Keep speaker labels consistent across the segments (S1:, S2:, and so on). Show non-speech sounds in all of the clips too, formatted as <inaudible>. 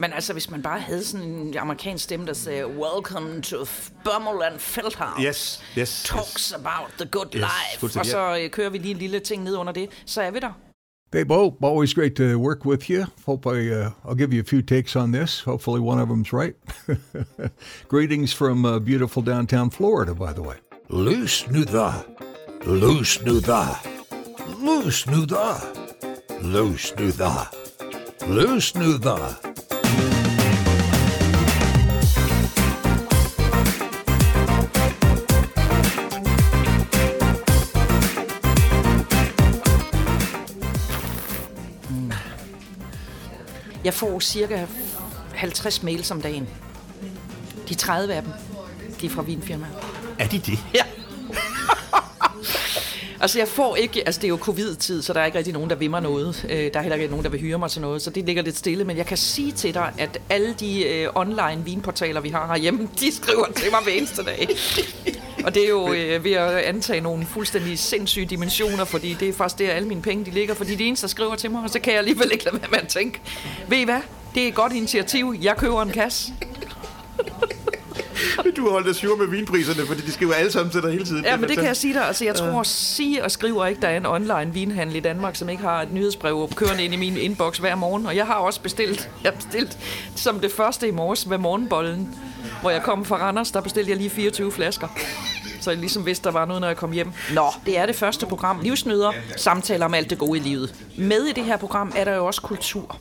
S1: Men altså, hvis man bare havde sådan en amerikansk stemme, der sagde, Welcome to Bummerland Feldhouse.
S2: Yes, yes.
S1: Talks
S2: yes.
S1: about the good
S2: Yes,
S1: life.
S2: fuldstændig,
S1: Og så øh, kører vi lige en lille ting ned under det. Så er vi der.
S3: Hey, Bo, always great to work with you. Hope I, uh, I'll give you a few takes on this. Hopefully, one of them's right. <laughs> Greetings from uh, beautiful downtown Florida, by the way.
S4: Loose nu da. Løs nu da. Loose nu da. Løs nu da. Løs nu da.
S1: Jeg får cirka 50 mails om dagen. De 30 af dem, de er fra vinfirmaer.
S2: Er de det?
S1: Ja altså jeg får ikke, altså det er jo covid-tid, så der er ikke rigtig nogen, der vil mig noget. Øh, der er heller ikke nogen, der vil hyre mig til noget, så det ligger lidt stille. Men jeg kan sige til dig, at alle de øh, online vinportaler, vi har herhjemme, <laughs> de skriver til mig hver eneste dag. Og det er jo øh, ved at antage nogle fuldstændig sindssyge dimensioner, fordi det er faktisk der, alle mine penge de ligger. Fordi det eneste, der skriver til mig, og så kan jeg alligevel ikke lade være med at tænke, ved I hvad? Det er et godt initiativ. Jeg køber en kasse.
S2: Du har holdt dig sur med vinpriserne, fordi de skriver alle sammen til dig hele tiden.
S1: Ja, men det kan jeg sige dig. Altså, jeg tror, sige og skriver ikke, der er en online vinhandel i Danmark, som ikke har et nyhedsbrev kørende ind i min inbox hver morgen. Og jeg har også bestilt, jeg bestilt som det første i morges ved morgenbollen, hvor jeg kom fra Randers, der bestilte jeg lige 24 flasker. Så jeg ligesom vidste, der var noget, når jeg kom hjem. Nå, det er det første program. Livsnyder, samtaler om alt det gode i livet. Med i det her program er der jo også kultur.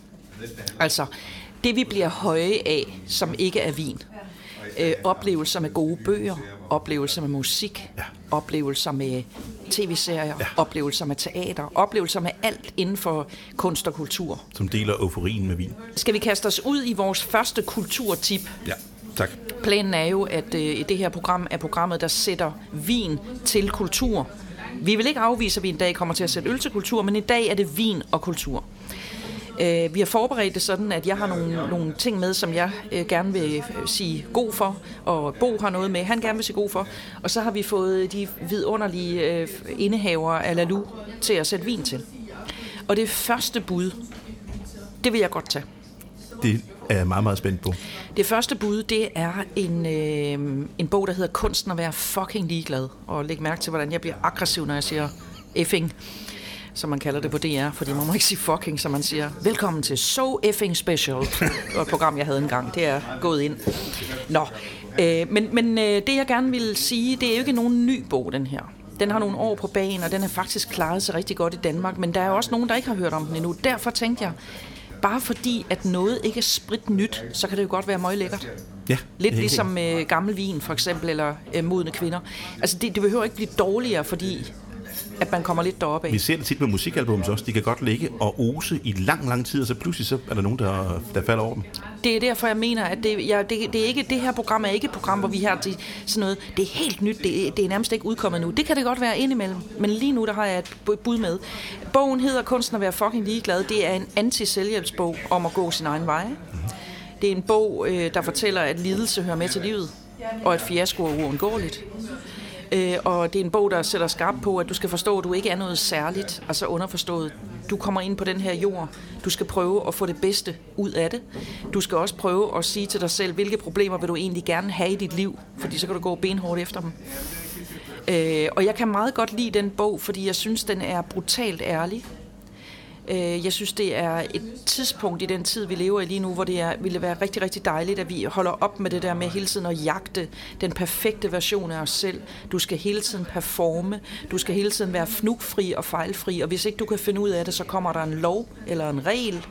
S1: Altså, det vi bliver høje af, som ikke er vin. Øh, oplevelser med gode bøger, oplevelser med musik, ja. oplevelser med tv-serier, ja. oplevelser med teater, oplevelser med alt inden for kunst og kultur.
S2: Som deler euforien med vin.
S1: Skal vi kaste os ud i vores første kulturtip?
S2: Ja, tak.
S1: Planen er jo, at øh, det her program er programmet, der sætter vin til kultur. Vi vil ikke afvise, at vi en dag kommer til at sætte øl til kultur, men i dag er det vin og kultur. Øh, vi har forberedt det sådan, at jeg har nogle, nogle ting med, som jeg øh, gerne vil øh, sige god for, og Bo har noget med, han gerne vil sige god for. Og så har vi fået de vidunderlige øh, indehaver af Lalu til at sætte vin til. Og det første bud, det vil jeg godt tage.
S2: Det er jeg meget, meget spændt på.
S1: Det første bud, det er en, øh, en bog, der hedder Kunsten at være fucking ligeglad. Og læg mærke til, hvordan jeg bliver aggressiv, når jeg siger effing, som man kalder det på DR, fordi man må ikke sige fucking, så man siger, velkommen til So Effing Special. Det var et program, jeg havde engang. Det er gået ind. Nå, øh, men, men øh, det jeg gerne vil sige, det er jo ikke nogen ny bog, den her. Den har nogle år på banen, og den har faktisk klaret sig rigtig godt i Danmark, men der er også nogen, der ikke har hørt om den endnu. Derfor tænkte jeg, bare fordi at noget ikke er sprit nyt, så kan det jo godt være meget lækkert.
S2: Ja,
S1: Lidt ligesom øh, gammel vin, for eksempel, eller øh, modne kvinder. Altså, det, det behøver ikke blive dårligere, fordi at man kommer lidt deroppe af.
S2: Vi ser det tit med musikalbums også. De kan godt ligge og ose i lang, lang tid, og så pludselig så er der nogen, der, der falder over dem.
S1: Det er derfor, jeg mener, at det, jeg, det, det, er ikke, det her program er ikke et program, hvor vi har til sådan noget, det er helt nyt, det, er- det er nærmest ikke udkommet nu. Det kan det godt være indimellem, men lige nu der har jeg et bu- bud med. Bogen hedder Kunsten at være fucking ligeglad. Det er en anti-selvhjælpsbog om at gå sin egen vej. Det er en bog, øh, der fortæller, at lidelse hører med til livet, og at fiasko er uundgåeligt. Øh, og det er en bog, der sætter skarp på, at du skal forstå, at du ikke er noget særligt, altså underforstået. Du kommer ind på den her jord. Du skal prøve at få det bedste ud af det. Du skal også prøve at sige til dig selv, hvilke problemer vil du egentlig gerne have i dit liv, fordi så kan du gå benhårdt efter dem. Øh, og jeg kan meget godt lide den bog, fordi jeg synes, den er brutalt ærlig. Øh, Jeg synes, det er et tidspunkt i den tid, vi lever i lige nu, hvor det er, ville være rigtig, rigtig dejligt, at vi holder op med det der med hele tiden at jagte den perfekte version af os selv. Du skal hele tiden performe. Du skal hele tiden være fnugfri og fejlfri. Og hvis ikke du kan finde ud af det, så kommer der en lov eller en regel.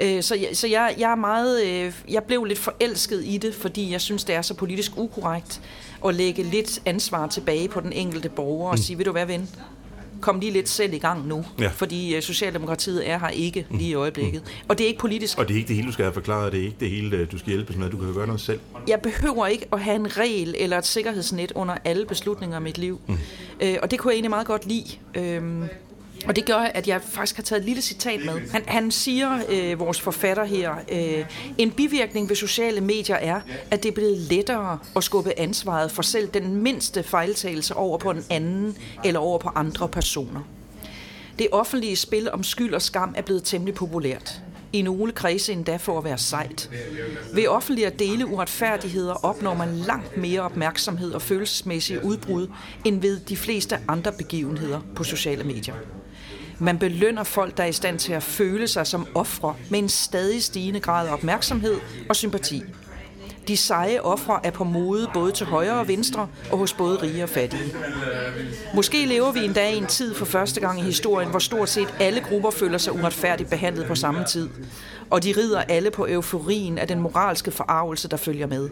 S1: Øh, Så, jeg, så jeg, jeg er meget, øh, jeg blev lidt forelsket i det, fordi jeg synes, det er så politisk ukorrekt at lægge lidt ansvar tilbage på den enkelte borger og sige, ved du hvad, ven, kom lige lidt selv i gang nu,
S2: Ja.
S1: fordi øh, Socialdemokratiet er her ikke lige i øjeblikket. Og det er ikke politisk.
S2: Og det er ikke det hele, du skal have forklaret. Det er ikke det hele, øh, du skal hjælpes med. Du kan jo gøre noget selv.
S1: Jeg behøver ikke at have en regel eller et sikkerhedsnet under alle beslutninger i mit liv. Mm. Øh, og det kunne jeg egentlig meget godt lide. Øhm, og det gør, at jeg faktisk har taget et lille citat med. Han, han siger, øh, vores forfatter her, øh, en bivirkning ved sociale medier er, at det er blevet lettere at skubbe ansvaret for selv den mindste fejltagelse over på en anden eller over på andre personer. Det offentlige spil om skyld og skam er blevet temmelig populært. i nogle kredse endda for at være sejt. Ved offentligt at dele uretfærdigheder opnår man langt mere opmærksomhed og følelsesmæssige udbrud end ved de fleste andre begivenheder på sociale medier. Man belønner folk, der er i stand til at føle sig som ofre med en stadig stigende grad af opmærksomhed og sympati. De seje ofre er på mode både til højre og venstre og hos både rige og fattige. Måske lever vi endda i en tid for første gang i historien, hvor stort set alle grupper føler sig uretfærdigt behandlet på samme tid. Og de rider alle på euforien af den moralske forarvelse, der følger med.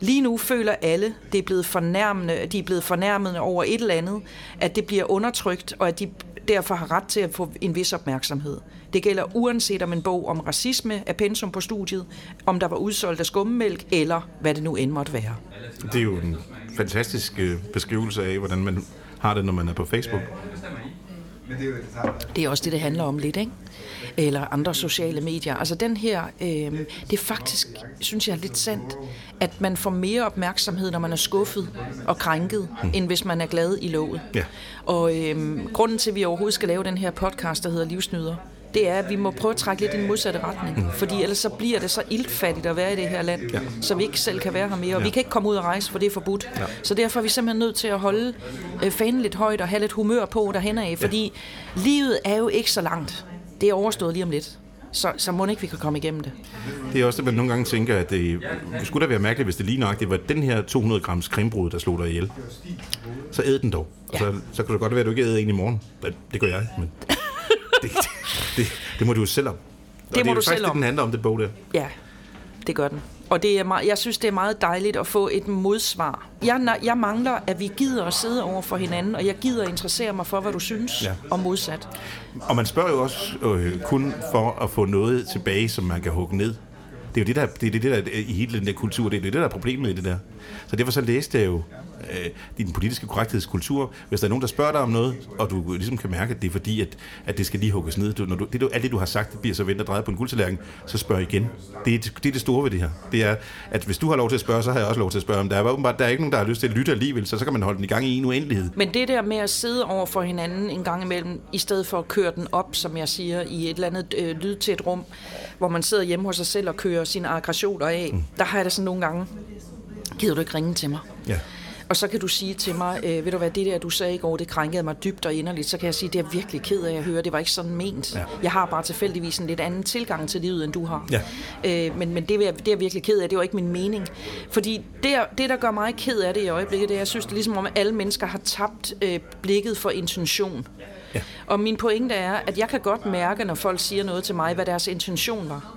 S1: Lige nu føler alle, det er blevet fornærmende, at de er blevet fornærmende over et eller andet, at det bliver undertrykt, og at de derfor har ret til at få en vis opmærksomhed. Det gælder uanset om en bog om racisme er pensum på studiet, om der var udsolgt af skummemælk, eller hvad det nu end måtte være.
S2: Det er jo en fantastisk øh, beskrivelse af, hvordan man har det, når man er på Facebook.
S1: Det er også det, det handler om lidt, ikke? Eller andre sociale medier. Altså den her, øh, det er faktisk, synes jeg, lidt sandt, at man får mere opmærksomhed, når man er skuffet og krænket, mm. end hvis man er glad i låget.
S2: Ja.
S1: Og øh, grunden til, at vi overhovedet skal lave den her podcast, der hedder Livsnyder, det er, at vi må prøve at trække lidt i den modsatte retning. Mm. Fordi ellers så bliver det så iltfattigt at være i det her land, ja. så vi ikke selv kan være her mere. Og ja. vi kan ikke komme ud og rejse, for det er forbudt. Ja. Så derfor er vi simpelthen nødt til at holde øh, fanen lidt højt og have lidt humør på derhen af. Fordi ja. livet er jo ikke så langt. Det er overstået lige om lidt. Så, så må ikke vi kan komme igennem det.
S2: Det er også det, man nogle gange tænker, at det, det skulle da være mærkeligt, hvis det lige nok det var den her 200 grams krimbrud, der slog dig ihjel. Så æd den dog. Ja. Så, så kan det godt være, at du ikke æder en i morgen. Det gør jeg, men <laughs> det, det, det må du jo selv om. Og
S1: det må
S2: det er
S1: du
S2: faktisk
S1: selv
S2: det,
S1: om.
S2: den handler om, det bog der.
S1: Ja, det gør den. Og det er meget, jeg synes, det er meget dejligt at få et modsvar. Jeg, jeg mangler, at vi gider at sidde over for hinanden, og jeg gider at interessere mig for, hvad du synes,
S2: Ja.
S1: og modsat.
S2: Og man spørger jo også øh, kun for at få noget tilbage, som man kan hugge ned. Det er jo det, der, det er det, der er i hele den der kultur, det er det, der er problemet i det der. Så derfor så læste jeg jo øh, i den politiske korrekthedskultur, hvis der er nogen, der spørger dig om noget, og du ligesom kan mærke, at det er fordi, at, at det skal lige hugges ned. Du, når du, det, du, alt det, du har sagt, det bliver så vendt og drejet på en guldtallerken, så spørg igen. Det er, det er det store ved det her. Det er, at hvis du har lov til at spørge, så har jeg også lov til at spørge. Om der er åbenbart, der er ikke nogen, der har lyst til at lytte alligevel, så, så kan man holde den i gang i en uendelighed.
S1: Men det der med at sidde over for hinanden en gang imellem, i stedet for at køre den op, som jeg siger, i et eller andet øh, lydtæt rum, hvor man sidder hjemme hos sig selv og kører sine aggressioner af, mm. der har jeg det sådan nogle gange, gider du ikke ringe til mig?
S2: Ja.
S1: Og så kan du sige til mig, øh, ved du hvad, det der, du sagde i går, det krænkede mig dybt og inderligt, så kan jeg sige, det er jeg virkelig ked af at høre, det var ikke sådan ment.
S2: Ja.
S1: Jeg har bare tilfældigvis en lidt anden tilgang til livet, end du har.
S2: Ja.
S1: Øh, men men det, er det er jeg virkelig ked af, det var ikke min mening. Fordi det, det der gør mig ked af det i øjeblikket, det er, jeg synes, det er ligesom om, at alle mennesker har tabt øh, blikket for intention.
S2: Ja.
S1: Og min pointe er, at jeg kan godt mærke, når folk siger noget til mig, hvad deres intention var.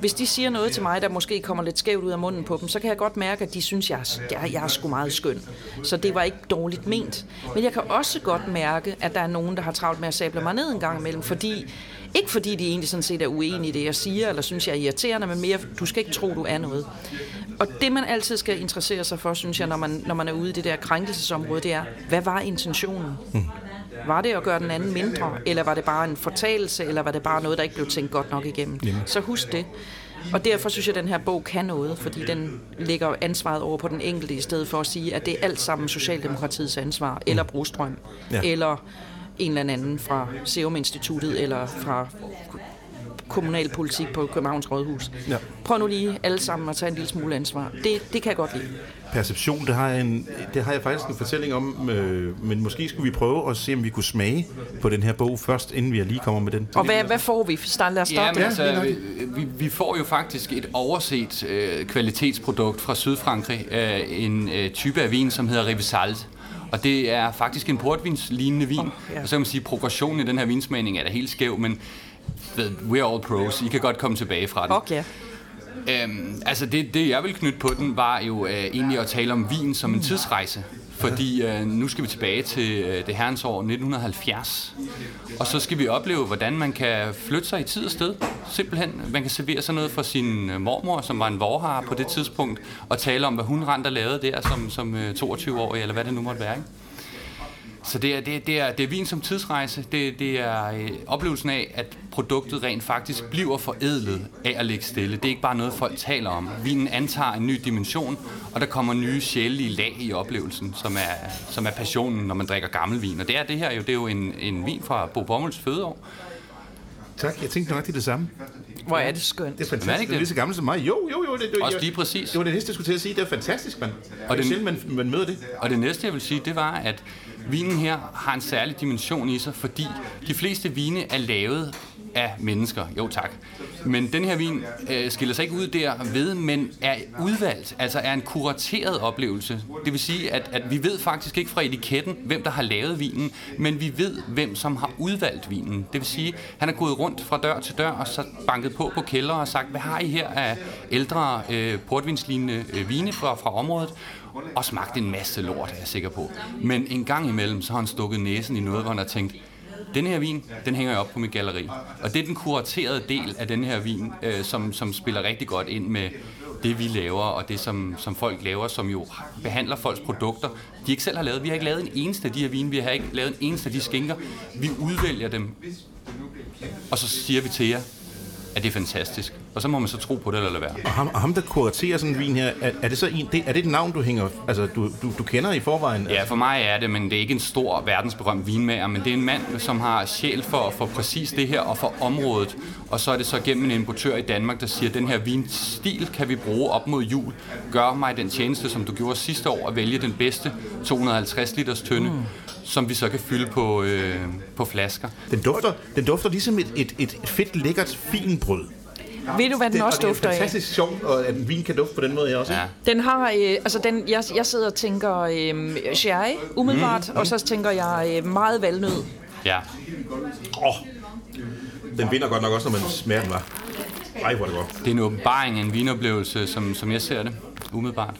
S1: Hvis de siger noget til mig, der måske kommer lidt skævt ud af munden på dem, så kan jeg godt mærke, at de synes, jeg er, jeg, jeg er sgu meget skøn. Så det var ikke dårligt ment. Men jeg kan også godt mærke, at der er nogen, der har travlt med at sable mig ned en gang imellem, fordi ikke fordi de egentlig sådan set er uenige i det, jeg siger, eller synes, jeg er irriterende, men mere, du skal ikke tro, du er noget. Og det, man altid skal interessere sig for, synes jeg, når man, når man er ude i det der krænkelsesområde, det er, hvad var intentionen? Var det at gøre den anden mindre, eller var det bare en fortalelse, eller var det bare noget, der ikke blev tænkt godt nok igennem? Så husk det. Og derfor synes jeg, at den her bog kan noget, fordi den lægger ansvaret over på den enkelte, i stedet for at sige, at det er alt sammen Socialdemokratiets ansvar, eller Brostrøm,
S2: Ja.
S1: ja. eller en eller anden fra Serum Instituttet, eller fra kommunalpolitik på Københavns Rådhus.
S2: Ja.
S1: Prøv nu lige alle sammen at tage en lille smule ansvar. Det, det kan jeg godt lide.
S2: Perception, det har jeg, en, det har jeg faktisk en fortælling om, øh, men måske skulle vi prøve at se, om vi kunne smage på den her bog først, inden vi lige kommer med den.
S1: Og hvad, hvad får vi? Start, lad os
S5: Ja,
S1: starte
S5: men
S1: der.
S5: altså, vi, vi, får jo faktisk et overset øh, kvalitetsprodukt fra Sydfrankrig, øh, en øh, type af vin, som hedder Rivesalt. Og det er faktisk en portvinslignende vin. Oh,
S1: ja.
S5: Og så kan man sige, at progressionen i den her vinsmagning er da helt skæv, men we're all pros. I kan godt komme tilbage fra den.
S1: Okay.
S5: Øhm, altså det, det, jeg vil knytte på den, var jo øh, egentlig at tale om vin som en tidsrejse. Fordi øh, nu skal vi tilbage til øh, det herrens år 1970. Og så skal vi opleve, hvordan man kan flytte sig i tid og sted. Simpelthen. Man kan servere sig noget fra sin øh, mormor, som var en vorhar på det tidspunkt, og tale om, hvad hun rent og lavede der som, som øh, 22-årig, eller hvad det nu måtte være. Ikke? Så det er, det, er- det, er, det er vin som tidsrejse. Det, det er øh, oplevelsen af, at produktet rent faktisk bliver forædlet af at ligge stille. Det er ikke bare noget, folk taler om. Vinen antager en ny dimension, og der kommer nye sjælelige lag i oplevelsen, som er, som er passionen, når man drikker gammel vin. Og det er det her jo. Det er jo en, en vin fra Bo Bommels fødeår.
S2: Tak, jeg tænkte nok det det samme.
S1: Hvor er det skønt.
S2: Det er
S5: Men er det
S2: fantastisk. Det er
S5: det?
S2: lige så gammelt som mig. Jo, jo, jo. Det, det,
S5: Også lige præcis.
S2: Det var det næste, jeg skulle til at sige. Det er fantastisk, mand. Og det er
S5: den-
S2: sjældent, man, man møder det.
S5: Og det næste, jeg vil sige, det var, at vinen her har en særlig dimension i sig, fordi de fleste vine er lavet af mennesker. Jo tak. Men den her vin øh, skiller sig ikke ud der ved, men er udvalgt, altså er en kurateret oplevelse. Det vil sige, at, at vi ved faktisk ikke fra etiketten, hvem der har lavet vinen, men vi ved, hvem som har udvalgt vinen. Det vil sige, han er gået rundt fra dør til dør og så banket på på kælder og sagt, hvad har I her af ældre øh, portvinslignende øh, vine fra, fra området? og smagt en masse lort, er jeg sikker på. Men en gang imellem, så har han stukket næsen i noget, hvor han har tænkt, den her vin, den hænger jeg op på mit galleri. Og det er den kuraterede del af den her vin, øh, som, som spiller rigtig godt ind med det, vi laver, og det, som, som folk laver, som jo behandler folks produkter, de ikke selv har lavet. Vi har ikke lavet en eneste af de her vine, vi har ikke lavet en eneste af de skinker. Vi udvælger dem, og så siger vi til jer, at det er fantastisk. Og så må man så tro på det eller lade være.
S2: Og ham, og ham der kuraterer sådan en vin her, er, er det så en, det, er det et navn, du hænger, altså du, du, du kender i forvejen?
S5: Ja, for mig er det, men det er ikke en stor verdensberømt vinmager, men det er en mand, som har sjæl for, for præcis det her og for området. Og så er det så gennem en importør i Danmark, der siger, at den her vinstil kan vi bruge op mod jul. Gør mig den tjeneste, som du gjorde sidste år, at vælge den bedste 250 liters tønde, mm. Som vi så kan fylde på, øh, på flasker.
S2: Den dufter, den dufter ligesom et, et, et fedt, lækkert finbrød.
S1: Ved du, hvad den
S2: Det,
S1: også
S2: og det
S1: dufter
S2: er
S1: af?
S2: fantastisk sjovt, og at en vin kan dufte på den måde her også.
S5: Ja.
S2: ikke?
S1: Den har, øh, altså den, jeg, jeg sidder og tænker øh, sherry, umiddelbart, mm. og så tænker jeg øh, meget valnød.
S5: ja.
S2: Åh, den vinder godt nok også, når man smager den, var. Ej, hvor er det godt.
S5: Det er en åbenbaring af en vinoplevelse, som, som jeg ser det, umiddelbart.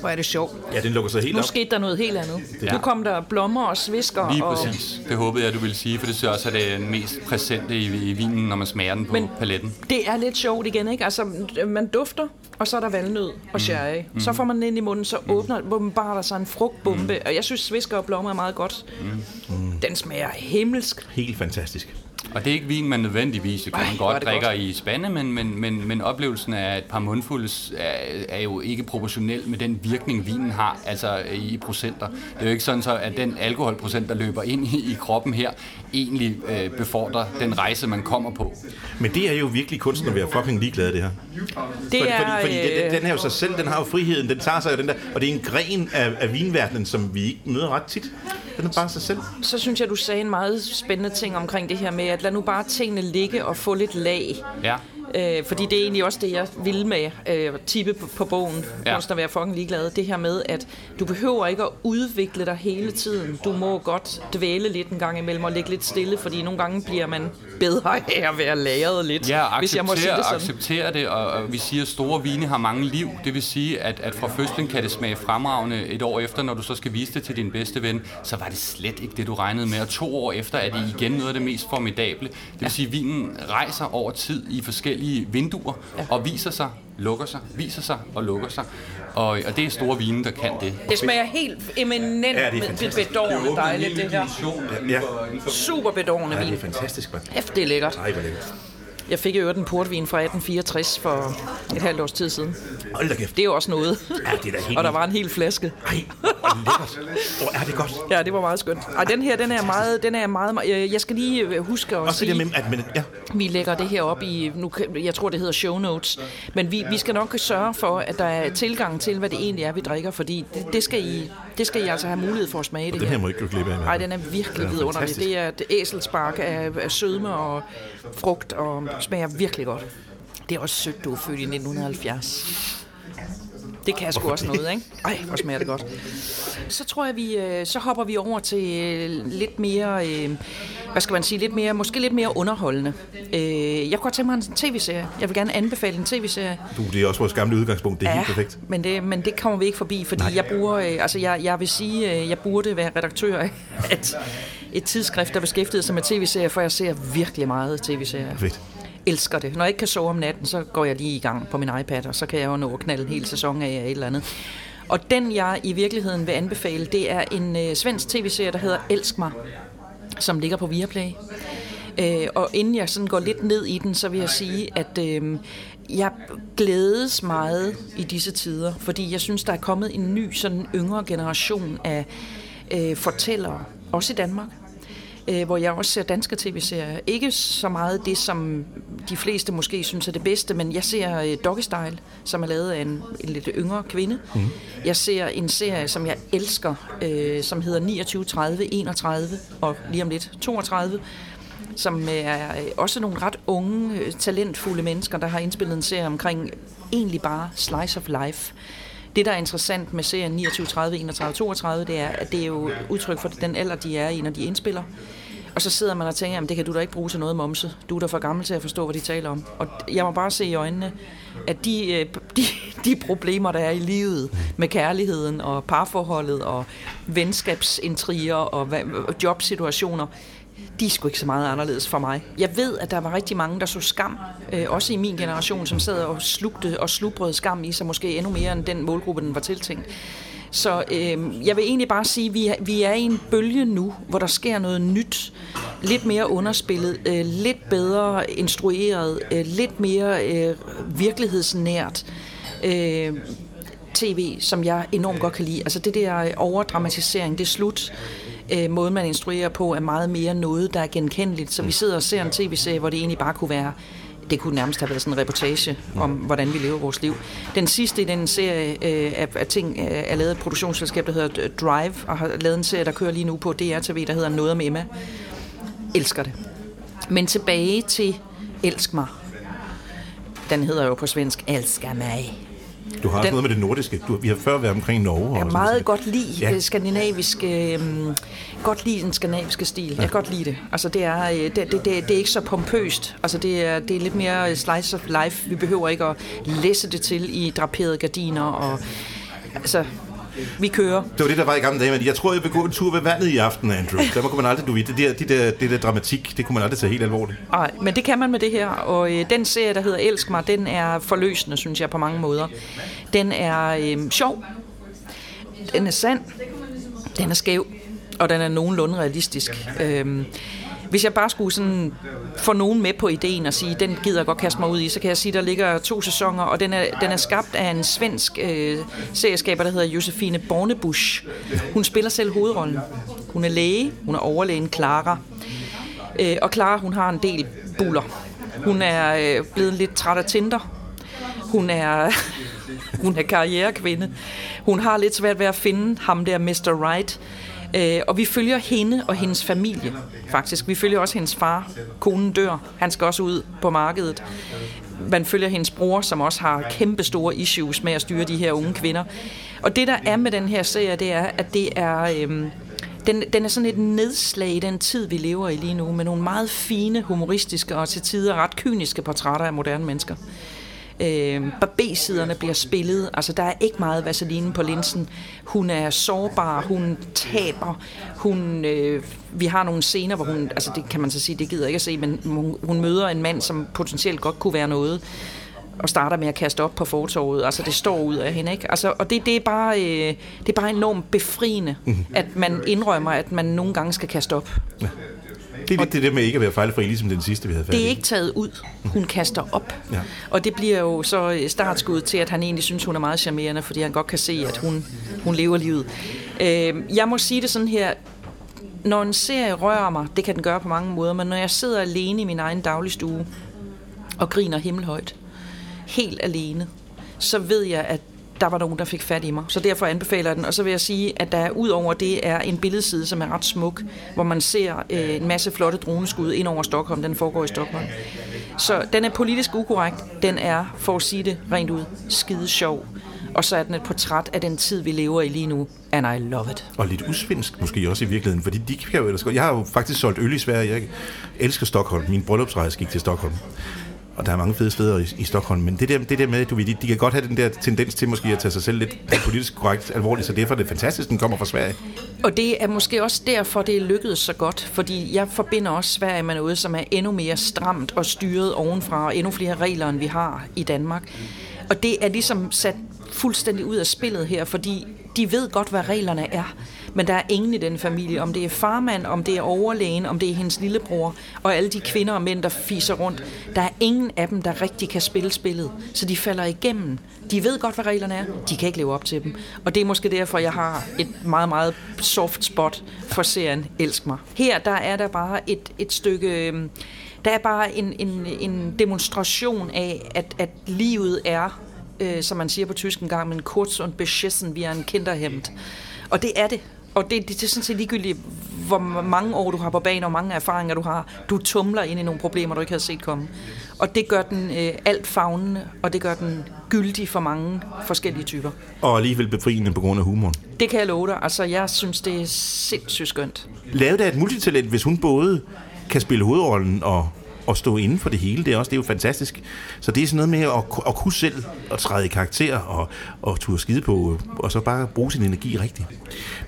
S1: Hvor er det sjovt.
S2: Ja, den lukker sig helt
S1: Nu
S2: op.
S1: skete der noget helt andet.
S5: Ja.
S1: Nu kom der blommer og svisker.
S5: Lige
S1: og,
S5: præcis. Det håbede jeg, du ville sige, for det synes jeg også, at det er den mest præsente i, i vinen, når man smager den på
S1: Men-
S5: Men, paletten.
S1: Det er lidt sjovt igen, ikke? Altså, man dufter, og så er der valnød og sherry. Mm. Så får man den ind i munden, så åbner åbenbart der sig en frugtbombe. Mm. Og jeg synes, svisker og blommer er meget godt. Mm. Den smager himmelsk.
S2: Helt fantastisk.
S5: Og det er ikke vin, man nødvendigvis kan
S1: Ej,
S5: man godt drikker
S1: godt.
S5: i spande, men, men, men, men oplevelsen af et par mundfulde er, er jo ikke proportionel med den virkning, vinen har, altså i procenter. Det er jo ikke sådan, så, at den alkoholprocent, der løber ind i, i kroppen her, egentlig øh, befordrer den rejse, man kommer på.
S2: Men det er jo virkelig kunsten at være fucking ligeglad, det her.
S1: Det
S2: fordi,
S1: er,
S2: fordi, fordi den,
S1: øh,
S2: den, den er jo sig selv, den har jo friheden, den tager sig af den der, og det er en gren af, af vinverdenen, som vi ikke møder ret tit. Den er bare sig selv.
S1: så synes jeg, du sagde en meget spændende ting omkring det her med, at lad nu bare tingene ligge og få lidt lag.
S5: Ja.
S1: Øh, fordi det er egentlig også det, jeg vil med øh, tippe på, på bogen, ja. Kunsten at være fucking ligeglad. Det her med, at du behøver ikke at udvikle dig hele tiden. Du må godt dvæle lidt en gang imellem og ligge lidt stille, fordi nogle gange bliver man bedre <laughs> af at være lagret lidt,
S5: Ja,
S1: hvis jeg må sige
S5: acceptere,
S1: det sådan.
S5: acceptere det, og, og vi siger, at store vine har mange liv. Det vil sige, at, at fra fødslen kan det smage fremragende et år efter, når du så skal vise det til din bedste ven, så var det slet ikke det, du regnede med. Og to år efter er det igen noget af det mest formidable. Det vil sige, at vinen rejser over tid i forskellige vinduer, og viser sig, lukker sig, viser sig og lukker sig. Og, og det er store vine, der kan det.
S1: Det smager helt eminent
S2: Ja, det er
S1: ja, bedårende dejligt, det her.
S2: Ja,
S1: Super bedårende
S2: ja det
S1: vin.
S2: er fantastisk, mand.
S1: Hæft, det er lækkert.
S2: Ej, hvor lækkert.
S1: Jeg fik i øvrigt en portvin fra 1864 for et halvt års tid siden.
S2: Hold da kæft.
S1: Det er jo også noget.
S2: Ja, det er da helt
S1: Og der var en hel flaske.
S2: Ej, hvor. Hvor er det godt.
S1: Ja, det var meget skønt. Ej, den her, den er meget, den er meget, øh, jeg skal lige øh, huske at
S2: Også det
S1: sige,
S2: der med, at man, ja,
S1: vi lægger det her op i, nu, jeg tror det hedder show notes, men vi, vi skal nok sørge for, at der er tilgang til, hvad det egentlig er, vi drikker, fordi det, det, skal, I, det skal I altså have mulighed for at smage det
S2: den her
S1: her.
S2: må ikke gå glip af.
S1: Nej, den er virkelig
S2: er
S1: vidunderlig. Det er et æselspark af, af sødme og frugt, og smager virkelig godt. Det er også sødt, du er født i 1970. Det kan sgu også noget, ikke? Ej, hvor smager det godt. Så tror jeg, vi, øh, så hopper vi over til øh, lidt mere, øh, hvad skal man sige, lidt mere, måske lidt mere underholdende. Jeg kunne godt tænke mig en tv-serie. Jeg vil gerne anbefale en tv-serie.
S2: Du, det er også vores gamle udgangspunkt. Det er helt perfekt.
S1: men det, men det kommer vi ikke forbi, fordi
S2: Nej.
S1: Jeg bruger, altså jeg, jeg vil sige, jeg burde være redaktør <laughs> af et, et tidsskrift, der beskæftiger sig med tv-serier, for jeg ser virkelig meget tv-serier.
S2: Fedt.
S1: Elsker det. Når jeg ikke kan sove om natten, så går jeg lige i gang på min iPad, og så kan jeg jo nå at knalde en hel sæson af et eller andet. Og den, jeg i virkeligheden vil anbefale, det er en øh, svensk tv-serie, der hedder Elsk mig, som ligger på Viaplay. Øh, og inden jeg sådan går lidt ned i den, så vil jeg sige, at øh, jeg glædes meget i disse tider, fordi jeg synes, der er kommet en ny, sådan yngre generation af øh, fortællere, også i Danmark, øh, hvor jeg også ser danske tv-serier. Ikke så meget det, som de fleste måske synes er det bedste, men jeg ser øh, Doggy Style, som er lavet af en, en lidt yngre kvinde. Mm. Jeg ser en serie, som jeg elsker, øh, som hedder 29, 30, 31 og lige om lidt 32, som er øh, også nogle ret unge, øh, talentfulde mennesker, der har indspillet en serie omkring egentlig bare slice of life. Det, der er interessant med serien 29, 30, 31, 32, det er, at det er jo udtryk for den alder, de er i, når de indspiller. Og så sidder man og tænker, at det kan du da ikke bruge til noget momse. Du er da for gammel til at forstå, hvad de taler om. Og jeg må bare se i øjnene, at de, øh, de, de problemer, der er i livet med kærligheden og parforholdet og venskabsintriger og jobsituationer, de er sgu ikke så meget anderledes for mig. Jeg ved, at der var rigtig mange, der så skam, øh, også i min generation, som sad og slugte og slubrede skam i sig, måske endnu mere end den målgruppe, den var tiltænkt. Så øh, jeg vil egentlig bare sige, at vi, vi er i en bølge nu, hvor der sker noget nyt, lidt mere underspillet, øh, lidt bedre instrueret, øh, lidt mere øh, virkelighedsnært. Øh, tv, som jeg enormt godt kan lide. Altså det der overdramatisering, det er slut øh, måde, man instruerer på, er meget mere noget, der er genkendeligt. Så vi sidder og ser en tv-serie, hvor det egentlig bare kunne være det kunne nærmest have været sådan en reportage om, hvordan vi lever vores liv. Den sidste i den serie øh, af, af ting øh, er lavet et produktionsselskab, der hedder Drive, og har lavet en serie, der kører lige nu på DRTV, der hedder Noget om Emma. Elsker det. Men tilbage til Elsk mig. Den hedder jo på svensk Elsker mig.
S2: Du har også den, noget med det nordiske. Du, vi har før været omkring Norge.
S1: Jeg kan meget godt lide ja. det skandinaviske, um, godt lide den skandinaviske stil. Ja. Jeg kan godt lide det. Altså, det er, øh, det, det, det, det er ikke så pompøst. Altså, det er, det er lidt mere slice of life. Vi behøver ikke at læse det til i draperede gardiner og altså, vi kører.
S2: Det var det, der var i gamle dage, men jeg tror, jeg vil gå en tur ved vandet i aften, Andrew. Der kunne man aldrig, du ved, det der, det der, det der dramatik, det kunne man aldrig tage helt alvorligt.
S1: Nej, men det kan man med det her, og øh, den serie, der hedder Elsk mig, den er forløsende, synes jeg, på mange måder. Den er øh, sjov, den er sand, den er skæv, og den er nogenlunde realistisk. Øh, hvis jeg bare skulle sådan få nogen med på ideen og sige, den gider jeg godt kaste mig ud i, så kan jeg sige, der ligger to sæsoner, og den er, den er skabt af en svensk øh, serieskaber, der hedder Josefine Bornebusch. Hun spiller selv hovedrollen. Hun er læge, hun er overlægen Clara. Øh, og Clara, hun har en del buller. Hun er øh, blevet lidt træt af Tinder. Hun er, <laughs> hun er karrierekvinde. Hun har lidt svært ved at finde ham der Mr. Right, Øh, og vi følger hende og hendes familie, faktisk. Vi følger også hendes far. Konen dør. Han skal også ud på markedet. Man følger hendes bror, som også har kæmpe store issues med at styre de her unge kvinder. Og det, der er med den her serie, det er, at det er... Øhm, den, den er sådan et nedslag i den tid, vi lever i lige nu, med nogle meget fine, humoristiske og til tider ret kyniske portrætter af moderne mennesker. Øh, barbersiderne bliver spillet. Altså, der er ikke meget vaseline på linsen. Hun er sårbar, hun taber. Hun, øh, vi har nogle scener, hvor hun, altså det kan man så sige, det gider jeg ikke at se, men hun, hun møder en mand, som potentielt godt kunne være noget og starter med at kaste op på fortorvet. Altså det står ud af hende, ikke? Altså, og det, det, er bare, øh, det er bare enormt befriende, mm-hmm. at man indrømmer, at man nogle gange skal kaste op. Ja.
S2: Det er lidt det der med ikke at være fejlfri, ligesom den sidste, vi havde fat
S1: Det er ikke taget ud. Hun kaster op. Ja. Og det bliver jo så startskud til, at han egentlig synes, hun er meget charmerende, fordi han godt kan se, at hun, hun lever livet. Øh, jeg må sige det sådan her, når en serie rører mig, det kan den gøre på mange måder, men når jeg sidder alene i min egen dagligstue og griner himmelhøjt, helt alene, så ved jeg, at der var nogen, der fik fat i mig. Så derfor anbefaler jeg den. Og så vil jeg sige, at der ud over det er en billedside, som er ret smuk, hvor man ser øh, en masse flotte droneskud ind over Stockholm. Den foregår i Stockholm. Så den er politisk ukorrekt. Den er, for at sige det rent ud, skide sjov. Og så er den et portræt af den tid, vi lever i lige nu. And I love it.
S2: Og lidt usvensk måske også i virkeligheden, fordi de kan jo ellers Jeg har jo faktisk solgt øl i Sverige. Jeg elsker Stockholm. Min bryllupsrejse gik til Stockholm og der er mange fede steder i, i Stockholm, men det der, det der med, du de, de kan godt have den der tendens til måske at tage sig selv lidt politisk korrekt alvorligt, så derfor er det fantastisk, den kommer fra Sverige.
S1: Og det er måske også derfor, det er lykkedes så godt, fordi jeg forbinder også Sverige med noget, som er endnu mere stramt og styret ovenfra, og endnu flere regler, end vi har i Danmark. Og det er ligesom sat fuldstændig ud af spillet her, fordi de ved godt, hvad reglerne er. Men der er ingen i den familie, om det er farmand, om det er overlægen, om det er hendes lillebror, og alle de kvinder og mænd, der fiser rundt. Der er ingen af dem, der rigtig kan spille spillet, så de falder igennem. De ved godt, hvad reglerne er. De kan ikke leve op til dem. Og det er måske derfor, jeg har et meget, meget soft spot for serien Elsk mig. Her, der er der bare et, et stykke... Øhm, der er bare en, en, en demonstration af, at, at livet er, øh, som man siger på tysk en gang, men kurz und beschissen wie ein Kinderhemd. Og det er det. Og det, det er sådan set ligegyldigt, hvor mange år du har på banen, og hvor mange erfaringer du har. Du tumler ind i nogle problemer, du ikke havde set komme. Og det gør den øh, alt fagnende, og det gør den gyldig for mange forskellige typer.
S2: Og alligevel befriende på grund af humoren.
S1: Det kan jeg love dig. Altså, jeg synes, det er sindssygt skønt.
S2: Lavet af et multitalent, hvis hun både kan spille hovedrollen og, og stå inden for det hele. Det er også det er jo fantastisk. Så det er sådan noget med at, at kunne selv at træde i karakter og, og turde skide på, og så bare bruge sin energi rigtigt.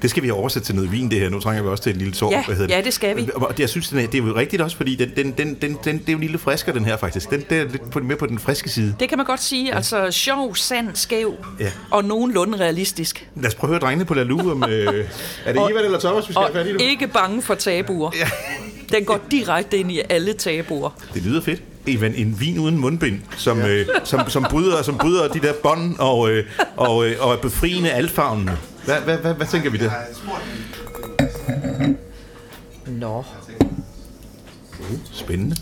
S2: Det skal vi oversætte til noget vin, det her. Nu trænger vi også til en lille tår.
S1: Ja,
S2: hvad hedder
S1: ja, det skal vi.
S2: Og det, jeg synes, er, det er jo rigtigt også, fordi den, den, den, den, den, det er jo en lille frisker, den her faktisk. Den, den er lidt på, mere på den friske side.
S1: Det kan man godt sige. Ja. Altså, sjov, sand, skæv
S2: Ja.
S1: og nogenlunde realistisk.
S2: Lad os prøve at høre drengene på Lalu om... Øh, er det Ivan eller Thomas, vi skal
S1: Og
S2: have fat i nu?
S1: ikke bange for tabuer.
S2: Ja. <laughs>
S1: Den går direkte ind i alle tabuer.
S2: Det lyder fedt. Ivan, en vin uden mundbind, som, øh, som, som, bryder, som bryder de der bånd og, øh, og, øh, og er befriende alfarvene. Hvad, hvad, hvad, hvad tænker vi der?
S1: Nå.
S2: Spændende.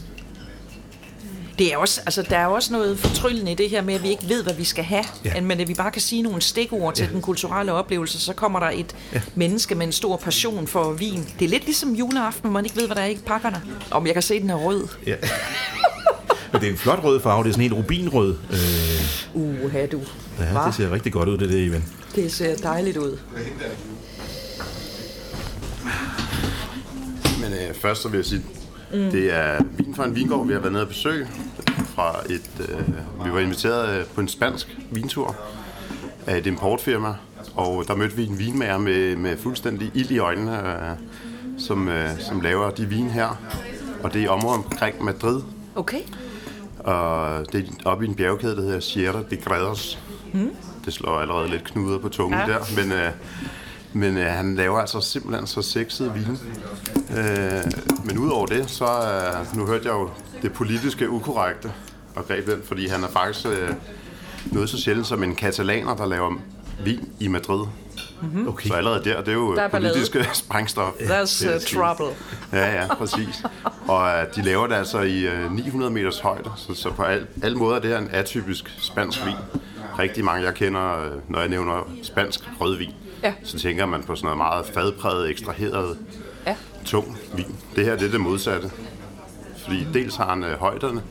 S1: Det er også, altså, der er også noget fortryllende i det her med, at vi ikke ved, hvad vi skal have,
S2: Ja.
S1: men at vi bare kan sige nogle stikord til
S2: Ja.
S1: den kulturelle oplevelse, så kommer der et ja. menneske med en stor passion for vin. Det er lidt ligesom juleaften, hvor man ikke ved, hvad der er i pakkerne. Om jeg kan se, at den er rød.
S2: Ja. Men det er en flot rød farve. Det er sådan en rubinrød. Øh,
S1: Uha, du.
S2: ja,
S1: Hva?
S2: det ser rigtig godt ud, det der, Ivan.
S1: Det ser dejligt ud.
S6: Men øh, først så vil jeg sige, mm. det er vin fra en vingård, vi har været nede og besøge. Fra et, øh, vi var inviteret øh, på en spansk vintur af et importfirma, og der mødte vi en vinmager med, med fuldstændig ild i øjnene, øh, som, øh, som laver de vin her. Og det er i området omkring Madrid,
S1: Okay.
S6: og det er oppe i en bjergkæde, der hedder Sierra de Gredos. Mm. Det slår allerede lidt knuder på tungen. Ja. der, men, øh, men øh, han laver altså simpelthen så sexet vin. Øh, men udover det, så øh, nu hørte jeg jo det politiske ukorrekte og greb den, fordi han er faktisk øh, noget så sjældent som en katalaner, der laver vin i Madrid.
S1: Mhm.
S2: Okay.
S6: Så allerede der, det er jo
S1: Der er ballade.
S6: politiske <laughs> sprængstof.
S1: There's
S6: Det er
S1: uh, trouble.
S6: Ja, ja, præcis. Og uh, de laver det altså i uh, 900 meters højde, så, så på al, alle måder det er en atypisk spansk vin. Rigtig mange, jeg kender, uh, når jeg nævner spansk rødvin,
S1: Ja.
S6: så tænker man på sådan noget meget fadpræget, ekstraheret,
S1: Ja.
S6: tung vin. Det her det er det modsatte. Fordi dels har han uh, højderne,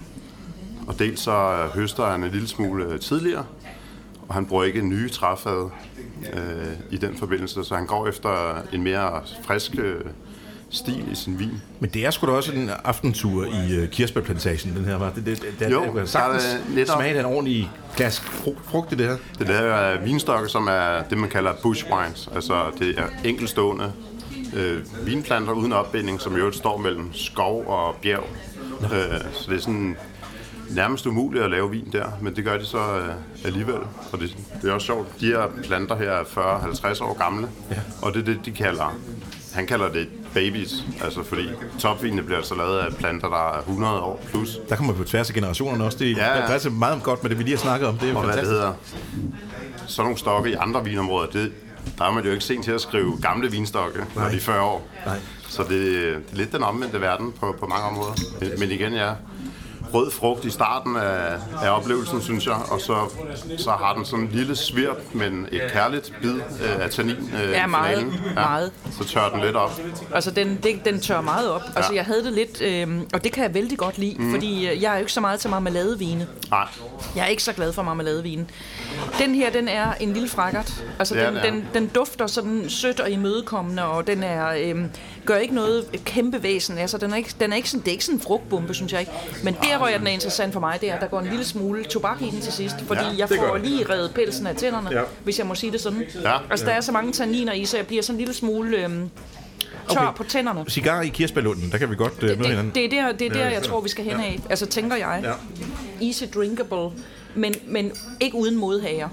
S6: og dels så uh, høster han en lille smule uh, tidligere, og han bruger ikke nye træfade øh, i den forbindelse, så han går efter en mere frisk øh, stil i sin vin.
S2: Men det er sgu da også en aftentur i uh, Kirsebærplantagen, den her, var. Det, det, det,
S6: Jo,
S2: det, det,
S6: der
S2: sagtens
S6: er netop-
S2: smage af en ordentlig glas fru- frugt i det her.
S6: Det der er vinstokke, som er det, man kalder bush wines. Altså, det er enkeltstående øh, vinplanter uden opbinding, som i øvrigt står mellem skov og bjerg. Øh, så det er sådan nærmest umuligt at lave vin der, men det gør de så øh, alligevel. Og det, det er også sjovt. De her planter her er 40-50 år gamle, ja. og det er det, de kalder... Han kalder det babies, altså fordi topvinene bliver altså lavet af planter, der er 100 år plus.
S2: Der kommer vi på tværs af generationerne også. Det
S6: Ja, ja.
S2: passer meget godt med det, vi lige har snakket om. Det er
S6: Og hvad det
S2: fantastisk.
S6: hedder, sådan nogle stokke i andre vinområder, det, der er man jo ikke sent til at skrive gamle vinstokke, når de er 40 år.
S2: Nej.
S6: Så det, det er lidt den omvendte verden på, på mange områder. Men igen, ja, rød frugt i starten af, af oplevelsen, synes jeg, og så, så har den sådan en lille svirp, men et kærligt bid øh, af tannin øh,
S1: Ja, meget,
S6: finalen.
S1: meget.
S6: Så tør den lidt op.
S1: Altså, den, det, den tør meget op. Altså,
S6: Ja.
S1: jeg havde det lidt, øh, og det kan jeg vældig godt lide, mm. fordi øh, jeg er jo ikke så meget til marmeladevine.
S6: Nej,
S1: Jeg er ikke så glad for marmeladevine. Den her, den er en lille frakkert. Altså,
S6: er
S1: den,
S6: den, ja.
S1: den, den dufter sådan sødt og imødekommende, og den er, øhm, gør ikke noget kæmpe væsen. Altså, den er ikke, den er ikke sådan, det er ikke sådan en frugtbombe, synes jeg ikke. Men der, hvor jeg den er interessant for mig, det er, at der går en lille smule tobak i den til sidst. Fordi
S6: Ja,
S1: ja, jeg får lige revet pelsen af tænderne,
S2: Ja.
S1: ja. hvis jeg må sige det sådan.
S6: Ja.
S1: Altså, der er så mange tanniner i, så jeg bliver sådan en lille smule øhm, tør
S2: Okay.
S1: på tænderne.
S2: Cigar i Kirsebærlunden, der kan vi godt øh, møde
S1: Det,
S2: hinanden.
S1: det, er der, det er der jeg tror, vi skal hen af. Altså, tænker jeg.
S2: Ja.
S1: Easy drinkable, men, men ikke uden modhager.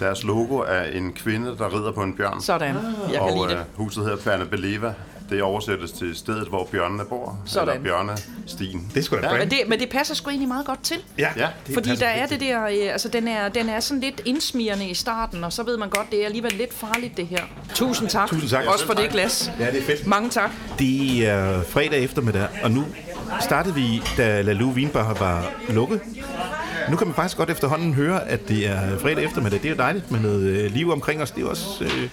S6: Deres logo er en kvinde, der rider på en bjørn.
S1: Sådan. Jeg kan
S6: og
S1: lide
S6: øh,
S1: det.
S6: huset hedder Bernabeleva. Det oversættes til stedet, hvor bjørnene bor.
S1: Sådan.
S6: Eller bjørnestien.
S2: Det skulle da
S1: Men
S2: brand.
S1: det, men det passer sgu egentlig meget godt til.
S2: Ja,
S6: Ja,
S2: det
S1: Fordi der er det der, øh, altså den er, den er sådan lidt indsmirrende i starten, og så ved man godt, det er alligevel lidt farligt det her. Tusind tak.
S2: Tusind tak.
S1: Også for det glas.
S2: Ja, det er fedt.
S1: Mange tak.
S2: Det er fredag eftermiddag, og nu startede vi, da La Vinbar var lukket. Nu kan man faktisk godt efterhånden høre, at det er fredag eftermiddag. Det er jo dejligt med noget øh, liv omkring os. Det er også øh,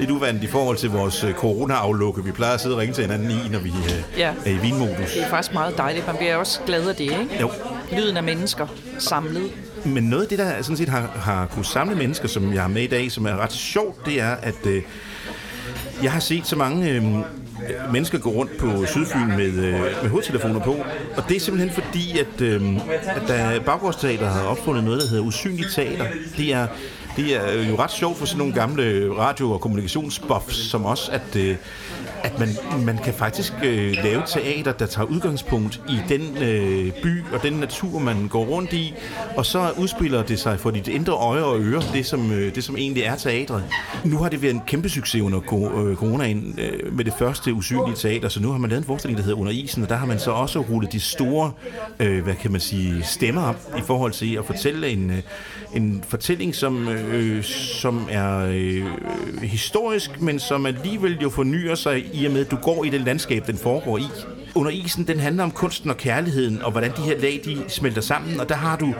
S2: lidt uvandt i forhold til vores øh, corona-aflukke. Vi plejer at sidde og ringe til hinanden i, når vi øh,
S1: Ja.
S2: er i vinmodus.
S1: Det er faktisk meget dejligt. Man bliver også glad af det, ikke?
S2: Jo.
S1: Lyden af mennesker samlet.
S2: Men noget af det, der sådan set har, har kunne samle mennesker, som jeg har med i dag, som er ret sjovt, det er, at øh, jeg har set så mange øh, mennesker går rundt på Sydfyn med, øh, med hovedtelefoner på. Og det er simpelthen fordi, at, øh, at der Baggårdsteater har opfundet noget, der hedder usynligt teater. Det er, det er jo ret sjovt for sådan nogle gamle radio- og kommunikationsbuffs som os, at, øh, at man, man kan faktisk øh, lave teater, der tager udgangspunkt i den øh, by og den natur, man går rundt i, og så udspiller det sig for dit indre øje og øre, det som, øh, det som egentlig er teatret. Nu har det været en kæmpe succes under øh, coronaen øh, med det første usynlige teater, så nu har man lavet en forestilling, der hedder Under isen, og der har man så også rullet de store, øh, hvad kan man sige, stemmer op i forhold til at fortælle en, øh, en fortælling, som, øh, som er øh, historisk, men som alligevel jo fornyer sig i og med, at du går i det landskab, den foregår i. Under isen, den handler om kunsten og kærligheden, og hvordan de her lag, de smelter sammen, og der har du,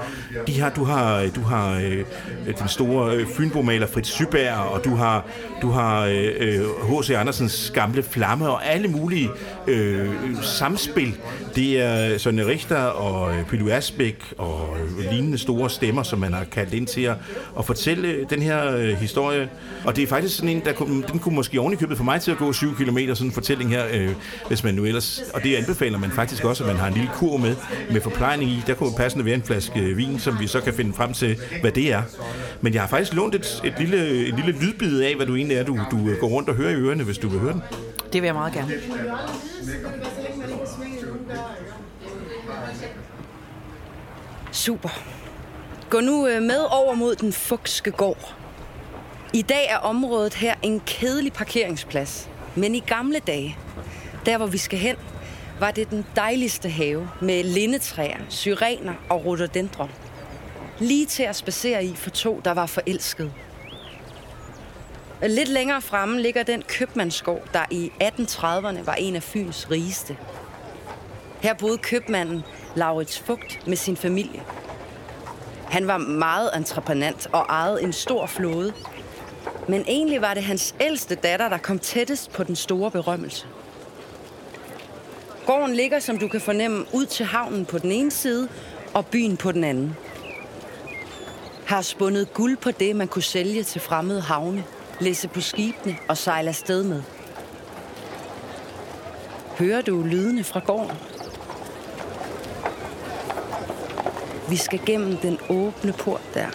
S2: de har, du har, øh, du har øh, øh, den store øh, fynbomaler Fritz Syberg, og du har, du har H.C. Øh, øh Andersens gamle flamme, og alle mulige øh, samspil. Det er Sønne Richter og øh, Pilo Asbæk og øh, lignende store stemmer, som man har kaldt ind til at, at fortælle den her øh, historie. Og det er faktisk sådan en, der kunne, den kunne måske ovenikøbet for mig til at gå 7 km, sådan en fortælling her, øh, hvis man nu ellers... Og det anbefaler man faktisk også, at man har en lille kur med, med forplejning i. Der kunne passende være en flaske øh, vin, som vi så kan finde frem til, hvad det er. Men jeg har faktisk lånt et, et, lille, et lille lydbid af, hvad du egentlig er, du, du øh, går rundt og hører i ørerne, hvis du vil høre den.
S1: Det vil jeg meget gerne.
S7: Super. Gå nu øh, med over mod den fugske gård. I dag er området her en kedelig parkeringsplads. Men i gamle dage, der hvor vi skal hen, var det den dejligste have med lindetræer, syrener og rhododendron. Lige til at spacere i for to, der var forelsket. Lidt længere fremme ligger den købmandsgård, der i 1830'erne var en af Fyns rigeste. Her boede købmanden Laurits Fugt med sin familie. Han var meget entreprenant og ejede en stor flåde. Men egentlig var det hans ældste datter, der kom tættest på den store berømmelse. Gården ligger, som du kan fornemme, ud til havnen på den ene side og byen på den anden. Har spundet guld på det, man kunne sælge til fremmede havne, læse på skibene og sejle afsted med. Hører du lydene fra gården? Vi skal gennem den åbne port der.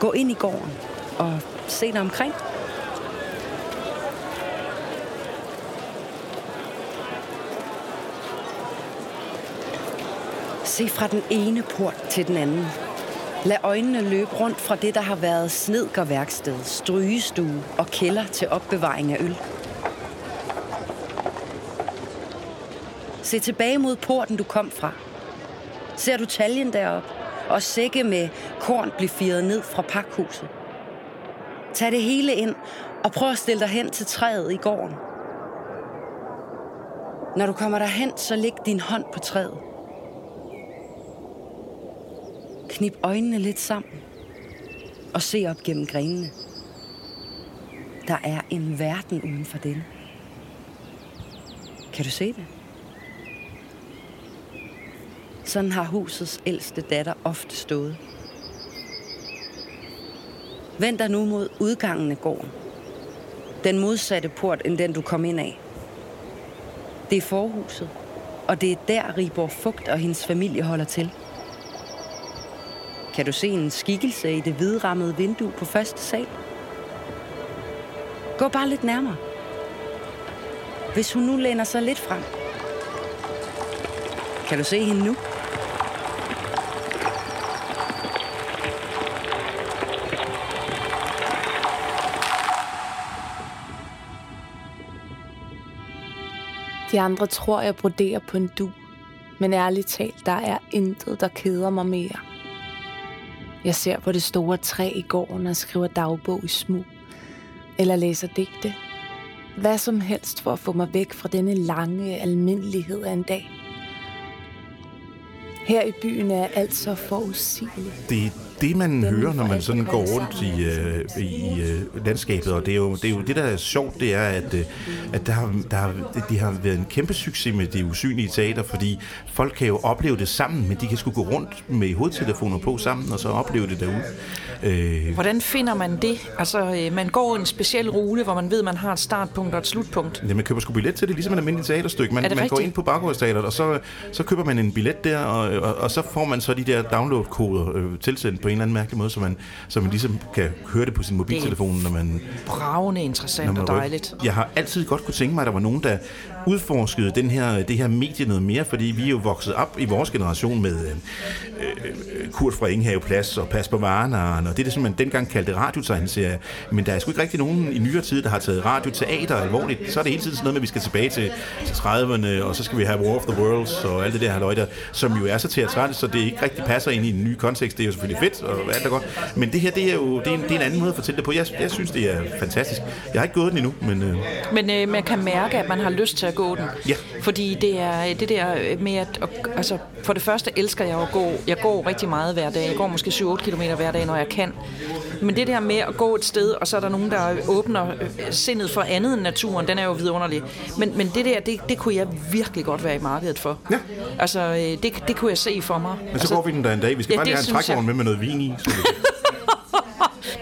S7: Gå ind i gården og se dig omkring. Se fra den ene port til den anden. Lad øjnene løbe rundt fra det, der har været snedkerværksted, strygestue og kælder til opbevaring af øl. Se tilbage mod porten, du kom fra. Ser du taljen derop? Og sække med korn blive firet ned fra pakhuset. Tag det hele ind og prøv at stille dig hen til træet i gården. Når du kommer derhen, så læg din hånd på træet. Knip øjnene lidt sammen og se op gennem grenene. Der er en verden uden for den. Kan du se det? Sådan har husets ældste datter ofte stået. Vend dig nu mod udgangen af gården. Den modsatte port, end den du kom ind af. Det er forhuset, og det er der Ribor Fugt og hendes familie holder til. Kan du se en skikkelse i det hvidrammede vindue på første sal? Gå bare lidt nærmere. Hvis hun nu læner sig lidt frem. Kan du se hende nu?
S8: De andre tror, jeg broderer på en du. Men ærligt talt, der er intet, der keder mig mere. Jeg ser på det store træ i gården og skriver dagbog i smug. Eller læser digte. Hvad som helst for at få mig væk fra denne lange almindelighed af en dag. Her i byen er alt så forudsigeligt.
S2: Det er det, man hører, når man sådan går rundt i, øh, i øh, landskabet, og det er, jo, det er jo det, der er sjovt, det er, at, øh, at der har, der har, det, det har været en kæmpe succes med det usynlige teater, fordi folk kan jo opleve det sammen, men de kan sgu gå rundt med hovedtelefoner på sammen, og så opleve det derude.
S1: Øh. Hvordan finder man det? Altså, øh, man går en speciel rute, hvor man ved, man har et startpunkt og et slutpunkt.
S2: Ja, man køber sgu billet til det, ligesom et almindeligt teaterstykke. Man, man går ind på Baggårdsteateret, og så, så køber man en billet der, og, og, og så får man så de der download-koder øh, tilsendt på en eller anden mærkelig måde, så man, så man ligesom kan høre det på sin mobiltelefon, når man...
S1: Bravende interessant og dejligt.
S2: Jeg har altid godt kunne tænke mig, at der var nogen, der udforskede den her, det her medie noget mere, fordi vi er jo vokset op i vores generation med øh, øh Kurt fra Ingenhave Plads og Pas på Varnaren, og det er det, som man dengang kaldte radiotegneserie. Men der er sgu ikke rigtig nogen i nyere tid, der har taget radioteater alvorligt. Så er det hele tiden sådan noget med, at vi skal tilbage til, til 30'erne, og så skal vi have War of the Worlds og alt det der halløj der, som jo er så teatralt, så det ikke rigtig passer ind i en ny kontekst. Det er jo selvfølgelig fedt, og alt er godt. Men det her, det er jo det er en, det er en anden måde at fortælle det på. Jeg, jeg synes, det er fantastisk. Jeg har ikke gået den endnu, men... Øh...
S1: Men øh, man kan mærke, at man har lyst til at gå den.
S2: Ja.
S1: Fordi det er det der med at... Altså, for det første elsker jeg at gå. Jeg går rigtig meget hver dag. Jeg går måske 7-8 km hver dag, når jeg kan. Men det der med at gå et sted, og så er der nogen, der åbner øh, sindet for andet end naturen, den er jo vidunderlig. Men, men det der, det, det kunne jeg virkelig godt være i markedet for.
S2: Ja.
S1: Altså, øh, det, det kunne jeg se for mig.
S2: Men så
S1: altså,
S2: går vi den der en dag. Vi skal ja, bare lige have en trækvogn med med noget vin i. Så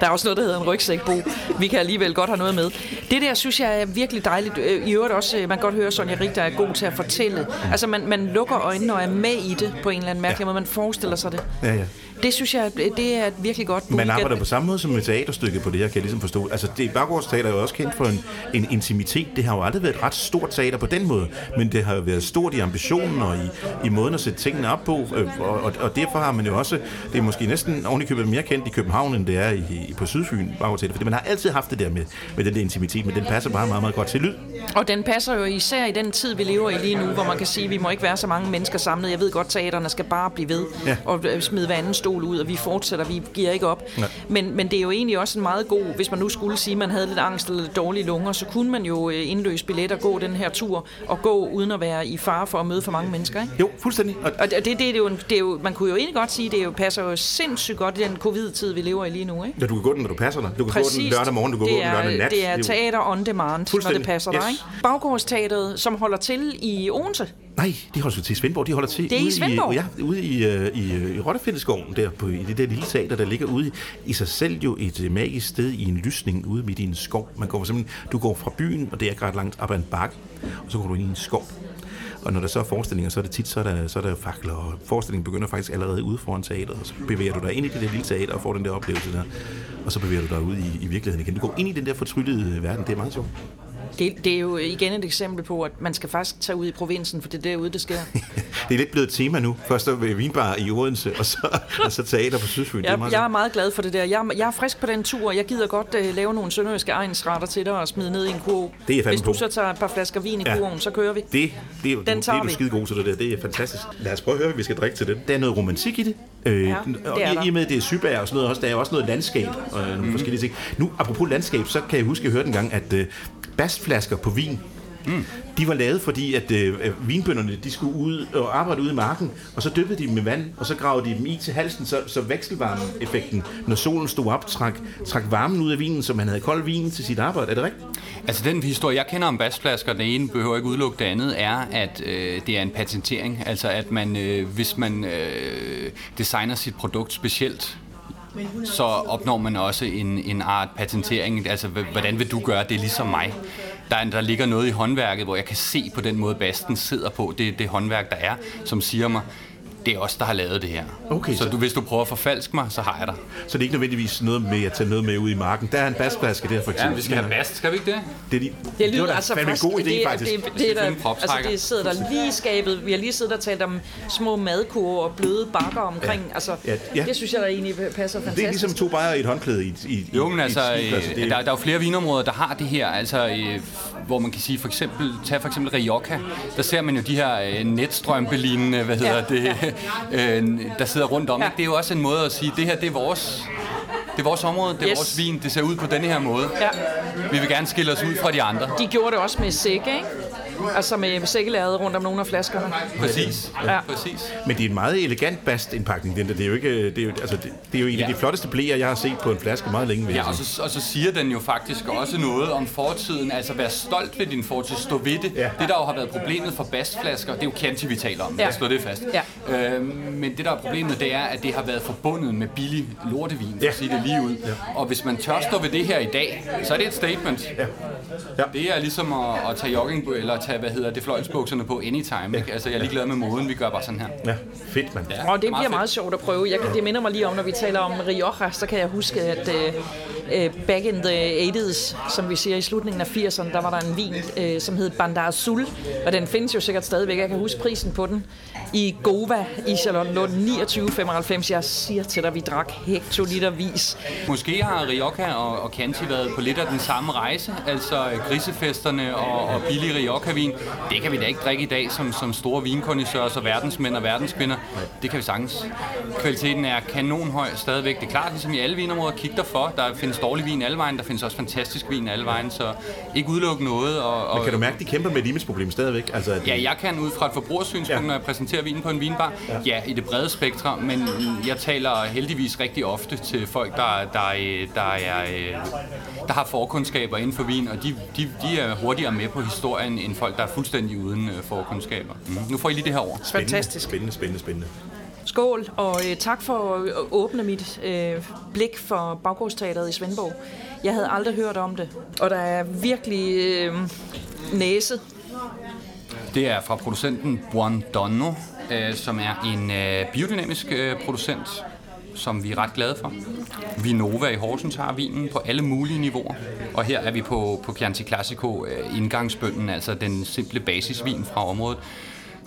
S1: der er også noget, der hedder en rygsækbo. Vi kan alligevel godt have noget med. Det der, synes jeg er virkelig dejligt. Øh, I øvrigt også, man kan godt høre, Sonja Rig, der er god til at fortælle. Altså, man, man lukker øjnene og er med i det på en eller anden mærkelig ja. måde. Man forestiller sig det.
S2: Ja, ja.
S1: Det synes jeg, det er et virkelig godt
S2: Man arbejder på samme måde som med teaterstykke på det her, kan jeg ligesom forstå. Altså, det Baggårdsteater er jo også kendt for en, en intimitet. Det har jo aldrig været et ret stort teater på den måde, men det har jo været stort i ambitionen og i, i måden at sætte tingene op på. Øh, og, og, og derfor har man jo også, det er måske næsten ovenikøbet mere kendt i København, end det er i, i på Sydfyn, Baggårdsteater. Fordi man har altid haft det der med, med den der intimitet, men den passer bare meget, meget godt til lyd.
S1: Og den passer jo især i den tid, vi lever i lige nu, hvor man kan sige, at vi må ikke være så mange mennesker samlet. Jeg ved godt, teaterne skal bare blive ved ja. og øh, smide hver anden stol ud, og vi fortsætter vi giver ikke op. Men, men det er jo egentlig også en meget god, hvis man nu skulle sige, at man havde lidt angst eller lidt dårlige lunger, så kunne man jo øh, indløse billetter, gå den her tur, og gå uden at være i fare for at møde for mange mennesker. Ikke?
S2: Jo, fuldstændig.
S1: Og, og det, det, det, er jo, det er jo, man kunne jo egentlig godt sige, det jo, passer jo sindssygt godt i den covid-tid, vi lever i lige nu. Ikke?
S2: Ja, du kan gå den, når du passer dig. Du kan Præcis. gå den lørdag morgen, du kan gå den lørdag nat.
S1: Det er teater on demand, når det passer yes. dig. Ikke? Baggårdsteateret, som holder til i Odense,
S2: Nej, de holder til i Svendborg. De holder til
S1: det er ude i Svendborg?
S2: I, ja, ude i, uh, i, i Rottefældeskoven, der på, i det der lille teater, der ligger ude i, i sig selv jo et uh, magisk sted i en lysning ude midt i en skov. Man går simpelthen, du går fra byen, og det er ikke ret langt op ad en bakke, og så går du ind i en skov. Og når der så er forestillinger, så er det tit, så er der, så er der fakler, og forestillingen begynder faktisk allerede ude foran teateret, og så bevæger du dig ind i det der lille teater og får den der oplevelse der, og så bevæger du dig ud i, i virkeligheden igen. Du går ind i den der fortryllede verden, det er meget sjovt.
S1: Det, det er jo igen et eksempel på, at man skal faktisk tage ud i provinsen, for det er derude, det sker. <laughs>
S2: det er lidt blevet et tema nu. Først er vinbar i Odense, og så, og så teater på Sydfyn.
S1: Jeg, er jeg er meget glad for det der. Jeg, jeg er frisk på den tur. Jeg gider godt uh, lave nogle sønderjyske egensretter til dig og smide ned i en kurv.
S2: Det er
S1: Hvis du
S2: på.
S1: så tager et par flasker vin i ja. kurven, så kører vi.
S2: Det, det, det, den tager det er du skide god til det der. Det er fantastisk. Lad os prøve at høre, hvad vi skal drikke til det. Der er noget romantik i det. Øh, ja, det og i, i med, det er Sybær og sådan noget også, der er også noget landskab og nogle mm. forskellige ting. Nu, apropos landskab, så kan jeg huske, at jeg hørte en gang, at uh, bastflasker på vin, Mm. De var lavet, fordi at øh, vinbønderne de skulle ud og arbejde ude i marken, og så dyppede de dem med vand, og så gravede de dem i til halsen, så, så vekselvarmeeffekten, når solen stod op, trak, trak varmen ud af vinen, så man havde kold vin til sit arbejde. Er det rigtigt?
S5: Altså den historie, jeg kender om basflasker, den ene behøver ikke udelukke det andet, er, at øh, det er en patentering. Altså at man, øh, hvis man øh, designer sit produkt specielt, så opnår man også en, en art patentering. Altså, hvordan vil du gøre det ligesom mig? Der, der ligger noget i håndværket, hvor jeg kan se på den måde, basten sidder på. Det det håndværk, der er, som siger mig, det er os, der har lavet det her.
S2: Okay,
S5: så
S2: så-
S5: du, hvis du prøver at forfalske mig, så har jeg dig.
S2: Så det er ikke nødvendigvis noget med at tage noget med ud i marken. Der er en basflaske der, for eksempel.
S5: Ja, vi skal have bast, skal vi ikke det?
S2: Det, er de,
S1: Det
S2: det var
S1: lyder
S2: da
S1: altså
S2: fandme en god idé,
S1: det,
S2: faktisk.
S1: Det, det, det, der, altså det sidder der lige i skabet. Vi har lige siddet og talt om små madkurver og bløde bakker omkring. Ja. Altså,
S2: Ja,
S1: ja. Det synes jeg, der egentlig passer
S2: det
S1: fantastisk.
S2: er ligesom to bajer i et håndklæde i, i, i
S5: Jo, men
S2: i
S5: altså,
S2: et det er-
S5: der, der er jo flere vinområder, der har det her, altså, hvor man kan sige, for eksempel, tag for eksempel Rioja, der ser man jo de her øh, netstrømpelignende, hvad hedder
S1: Ja,
S5: det, øh, der sidder rundt om.
S1: Ja.
S5: Det er jo også en måde at sige, det her, det er vores, det er vores område, det er
S1: Yes.
S5: vores vin, det ser ud på denne her måde.
S1: Ja.
S5: Vi vil gerne skille os ud fra de andre.
S1: De gjorde det også med sække, ikke? Altså med sækkelæret rundt om nogle af flaskerne.
S5: Præcis,
S1: Ja.
S5: præcis.
S2: Men det er en meget elegant bastindpakning, den der. Det er jo, ikke, det er jo, altså, det, det er jo en af
S5: Ja.
S2: de flotteste blæer, jeg har set på en flaske meget længe.
S5: Ja, og så, og så siger den jo faktisk også noget om fortiden. Altså, vær stolt ved din fortid. Stå ved det.
S2: Ja.
S5: Det, der jo har været problemet for bastflasker, det er jo Chianti, vi taler om.
S1: Ja.
S5: Ja. Slå det fast.
S1: Ja.
S5: Øh, men det, der er problemet, det er, at det har været forbundet med billig lortevin, for
S2: Ja.
S5: at sige det lige ud. Ja. Og hvis man tør stå ved det her i dag, så er det et statement.
S2: Ja. Ja.
S5: Det er ligesom at, at tage jogging eller at tage, hvad hedder det, fløjlsbukserne på anytime. Ikke? Altså, jeg er ligeglad med moden. Vi gør bare sådan her.
S2: ja, fedt, mand.
S5: Ja,
S1: Og det bliver
S5: fedt.
S1: meget sjovt at prøve. Jeg, kan- det minder mig lige om, når vi taler om Rioja, så kan jeg huske, at uh, back in the 80s, som vi siger i slutningen af 80'erne, der var der en vin, uh, som hed Bandar Azul, og den findes jo sikkert stadigvæk. Jeg kan huske prisen på den i Gova i Charlottenlund, 29,95. Jeg siger til dig, vi drak hektolitervis.
S5: Måske har Rioja og, og Chianti været på lidt af den samme rejse, altså grisefesterne og, og billig Rioja-vin. Det kan vi da ikke drikke i dag som, som store vinkondisører og verdensmænd og verdenskvinder. Det kan vi sagtens. Kvaliteten er kanonhøj stadigvæk. Det er klart, ligesom i alle vinområder, kig dig for. Der findes dårlig vin alle vejen, der findes også fantastisk vin alle vejen, så ikke udelukke noget. Og, og,
S2: Men kan du mærke, at de kæmper med et image-problem stadigvæk? Altså, at
S5: Ja, jeg kan ud fra et forbrugersynspunkt,
S2: ja.
S5: når jeg præsenterer vinen på en vinbar. Ja. ja, i det brede spektrum, men jeg taler heldigvis rigtig ofte til folk, der, der, der, er, øh, der har forkundskaber inden for vin, og de, de, de er hurtigere med på historien, end folk, der er fuldstændig uden øh, forkundskaber. Mm. Nu får I lige det her over.
S2: spændende,
S1: Fantastisk.
S2: Spændende, spændende, spændende.
S1: Skål, og øh, tak for at åbne mit øh, blik for Baggårdsteateret i Svendborg. Jeg havde aldrig hørt om det, og der er virkelig øh, næse.
S5: Det er fra producenten Buondono, øh, som er en øh, biodynamisk øh, producent, som vi er ret glade for. Vinova i Horsens har vinen på alle mulige niveauer. Og her er vi på, på Chianti Classico, øh, indgangsbønden, altså den simple basisvin fra området,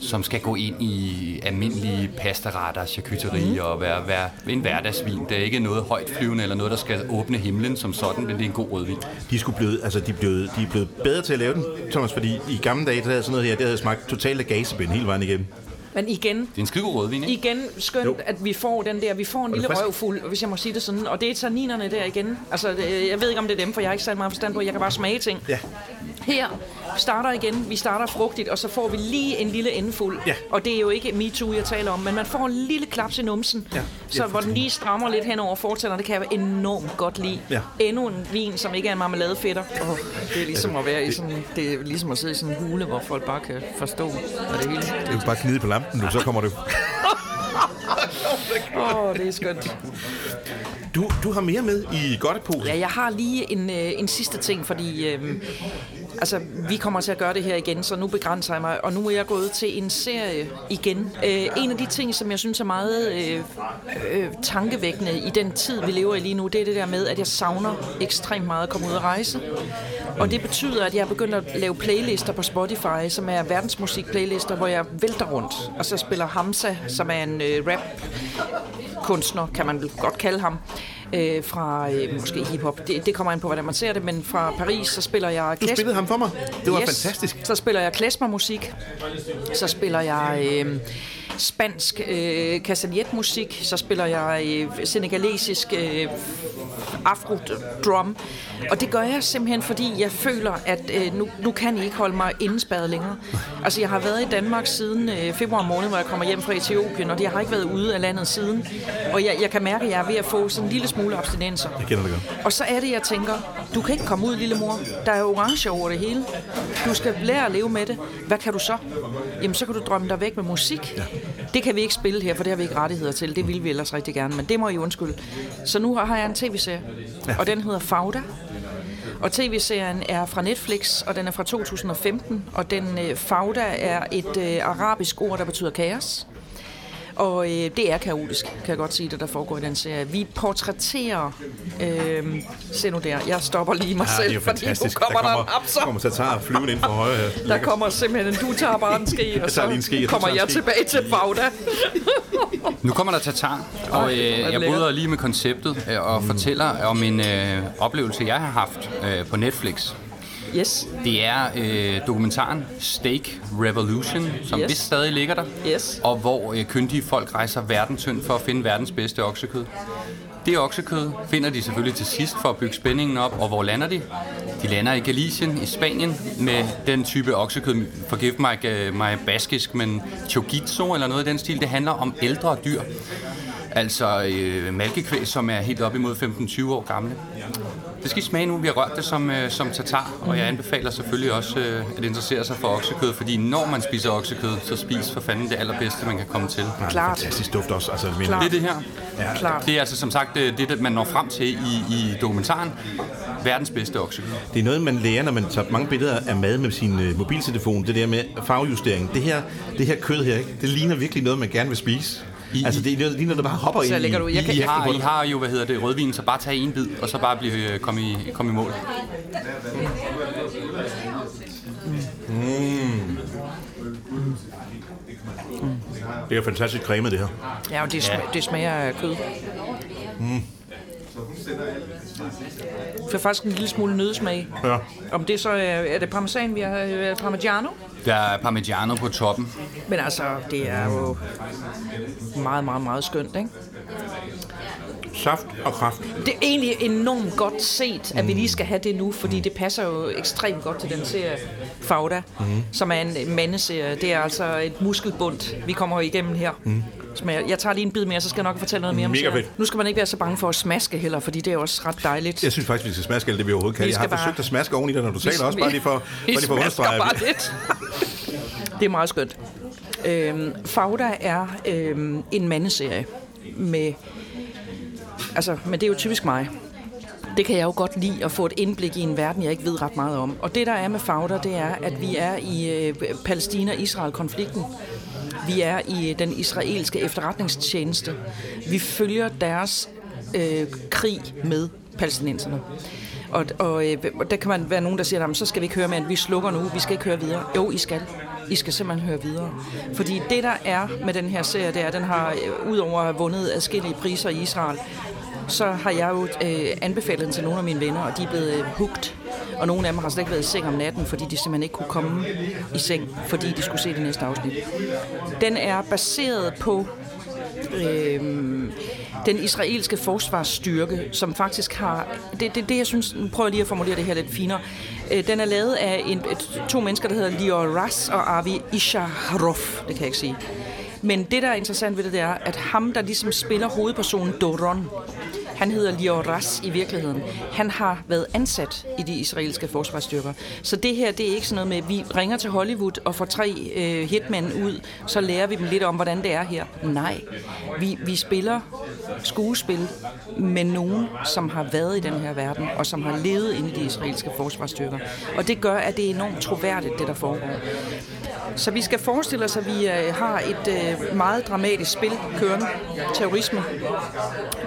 S5: som skal gå ind i almindelige pastaretter, charcuterie mm. og være, være en hverdagsvin. Det er ikke noget højt flyvende eller noget, der skal åbne himlen som sådan, men det er en god rødvin.
S2: De, skulle blevet, altså, de, er blevet, de er blevet bedre til at lave den, Thomas, fordi i gamle dage, der havde sådan noget her, det havde smagt totalt af gasebind hele vejen igennem.
S1: Men igen,
S5: Det er en skide god rødvin, ikke?
S1: igen skønt,
S2: Jo.
S1: at vi får den der, vi får en lille
S2: frisk?
S1: røvfuld, hvis jeg må sige det sådan, og det er tanninerne der igen. Altså, jeg ved ikke, om det er dem, for jeg har ikke særlig meget forstand på, jeg kan bare smage ting.
S2: Ja.
S1: Her starter igen, vi starter frugtigt, og så får vi lige en lille endefuld.
S2: Ja.
S1: Og det er jo ikke MeToo, jeg taler om, men man får en lille klaps i numsen,
S2: Ja.
S1: så
S2: Ja,
S1: hvor den lige strammer lidt hen over fortænderne. Det kan jeg enormt godt lide.
S2: Ja.
S1: Endnu en vin, som ikke er en marmeladefætter. Oh, det er ligesom at være i sådan, det er ligesom at sidde i sådan en hule, hvor folk bare kan forstå, hvad det hele.
S2: Det er jo bare knide på lampen nu, så kommer du. <laughs>
S1: Åh, oh, det er skønt.
S2: Du, du har mere med i Godtepol.
S1: Ja, jeg har lige en, øh, en sidste ting, fordi øh, altså, vi kommer til at gøre det her igen, så nu begrænser jeg mig, og nu er jeg gået til en serie igen. Øh, en af de ting, som jeg synes er meget øh, øh, tankevækkende i den tid, vi lever i lige nu, det er det der med, at jeg savner ekstremt meget at komme ud og rejse. Og det betyder, at jeg er begyndt at lave playlister på Spotify, som er verdensmusik-playlister, hvor jeg vælter rundt. Og så spiller Hamza, som er en øh, rap kunstner, kan man vel godt kalde ham, øh, fra øh, måske hiphop. Det, det kommer an på, hvordan man ser det, men fra Paris, så spiller jeg...
S2: Du
S1: klas-
S2: spillede ham for mig. Det var fantastisk.
S1: Så spiller jeg klezmermusik, så spiller jeg øh, spansk øh, castagnet-musik, så spiller jeg øh, senegalesisk øh, afro-drum. Og det gør jeg simpelthen, fordi jeg føler, at øh, nu, nu kan I ikke holde mig indespærret længere. Altså, jeg har været i Danmark siden øh, februar måned, hvor jeg kommer hjem fra Etiopien, og jeg har ikke været ude af landet siden. Og jeg, jeg kan mærke, at jeg er ved at få sådan en lille smule abstinenser.
S2: Jeg kender det godt.
S1: Og så er det, jeg tænker, du kan ikke komme ud, lille mor. Der er orange over det hele. Du skal lære at leve med det. Hvad kan du så? Jamen, så kan du drømme dig væk med musik. Ja. Det kan vi ikke spille her, for det har vi ikke rettigheder til. Det vil vi ellers rigtig gerne, men det må I undskylde. Så nu har jeg en tv-serie, og den hedder Fauda. Og tv-serien er fra Netflix, og den er fra 2015, og den øh, Fauda er et øh, arabisk ord, der betyder kaos. Og øh, det er kaotisk, kan jeg godt sige, det der foregår i den serie. Vi portrætterer... Øh, se nu der, jeg stopper lige mig
S2: Ja, det er
S1: selv, fordi nu kommer der,
S2: der
S1: en abser.
S2: kommer tatar flyvende ind fra højre her.
S1: Der kommer simpelthen en, du tager bare en ske, <laughs> og
S2: lige en
S1: så
S2: ske,
S1: kommer jeg
S2: ske.
S1: tilbage til Fauda. <laughs>
S5: Nu kommer der tatar, og øh, jeg bryder lige med konceptet øh, og fortæller om en øh, oplevelse, jeg har haft øh, på Netflix.
S1: Yes,
S5: Det er øh, dokumentaren Steak Revolution, som
S1: Yes.
S5: vist stadig ligger der.
S1: Yes.
S5: Og hvor øh, kyndige folk rejser verden tynd for at finde verdens bedste oksekød. Det oksekød finder de selvfølgelig til sidst for at bygge spændingen op, og hvor lander de? De lander i Galicien i Spanien med den type oksekød, forgive mig, øh, mig baskisk, men chorizo eller noget i den stil. Det handler om ældre dyr. Altså øh, malkekvæg, som er helt op imod 15-20 år gamle. Det skal I smage nu. Vi har rørt det som, øh, som tatar, og jeg anbefaler selvfølgelig også øh, at interessere sig for oksekød, fordi når man spiser oksekød, så spis for fanden det allerbedste, man kan komme til.
S1: klart.
S2: Fantastisk duft også. Altså, men,
S1: Klart.
S5: Det er det her.
S1: Klart.
S5: Det er altså som sagt øh, det, det man når frem til i, i dokumentaren. Verdens bedste oksekød.
S2: Det er noget, man lærer, når man tager mange billeder af mad med sin øh, mobiltelefon. Det der med farvejustering. Det her, det her kød her, ikke? det ligner virkelig noget, man gerne vil spise.
S5: I-
S2: altså, det er det ligner, der bare hopper
S1: Så
S2: ind
S1: lægger
S2: i.
S1: du- jeg kan-
S5: I
S1: jeg
S5: har, I har jo, hvad hedder det, rødvin, så bare tag en bid, og så bare blive, øh, komme, i, komme i mål.
S2: Det er fantastisk cremet, det her.
S1: Ja, og det, smager, det smager af kød. Mm. Det er faktisk en lille smule nødsmag.
S2: Ja.
S1: Om det så er, er det parmesan, vi har er det parmigiano?
S5: Der er parmigiano på toppen.
S1: Men altså, det er jo meget, meget, meget skønt, ikke?
S2: Saft og kraft.
S1: Det er egentlig enormt godt set, at vi lige skal have det nu, fordi det passer jo ekstremt godt til den serie Fauda, mm. som er en mandeserie. Det er altså et muskelbundt, vi kommer igennem her. Mm. Jeg, jeg tager lige en bid mere, så skal jeg nok fortælle noget mere om
S2: Mega fedt.
S1: Nu skal man ikke være så bange for at smaske heller, fordi det er også ret dejligt.
S2: Jeg synes faktisk, vi skal smaske alt det, vi overhovedet kan.
S1: Vi
S2: Jeg har
S1: bare-
S2: forsøgt at smaske oven i dig, når du taler også, bare lige for, <laughs>
S1: Vi
S2: bare lige for at understrege.
S1: bare lidt. <laughs> det er meget skønt. Øhm, Fauda er øhm, en mandeserie med... Altså, men det er jo typisk mig. Det kan jeg jo godt lide at få et indblik i en verden, jeg ikke ved ret meget om. Og det, der er med Fauda, det er, at vi er i øh, Palæstina-Israel-konflikten. Vi er i øh, den israelske efterretningstjeneste. Vi følger deres øh, krig med palæstinenserne. Og, og øh, og der kan man være nogen, der siger, så skal vi ikke høre mere, at vi slukker nu, vi skal ikke høre videre. Jo, I skal. I skal simpelthen høre videre. Fordi det, der er med den her serie, det er, at den har, øh, udover at have vundet adskillige priser i Israel, så har jeg jo øh, anbefalet den til nogle af mine venner, og de er blevet øh, hooked. Og nogle af dem har slet ikke været i seng om natten, fordi de simpelthen ikke kunne komme i seng, fordi de skulle se det næste afsnit. Den er baseret på øh, den israelske forsvarsstyrke, som faktisk har... Det, det, det jeg synes... Nu prøver jeg lige at formulere det her lidt finere. Øh, den er lavet af en, et, to mennesker, der hedder Lior Ras og Avi Isharov. Det kan jeg ikke sige. Men det, der er interessant ved det, det er, at ham, der ligesom spiller hovedpersonen Doron, han hedder Lior Ras i virkeligheden. Han har været ansat i de israelske forsvarsstyrker. Så det her, det er ikke sådan noget med, at vi ringer til Hollywood og får tre øh, hitmænd ud, så lærer vi dem lidt om, hvordan det er her. Nej, vi, vi spiller skuespil med nogen, som har været i den her verden, og som har levet inde i de israelske forsvarsstyrker. Og det gør, at det er enormt troværdigt, det der foregår. Så vi skal forestille os, at vi øh, har et øh, meget dramatisk spil kørende. Terrorisme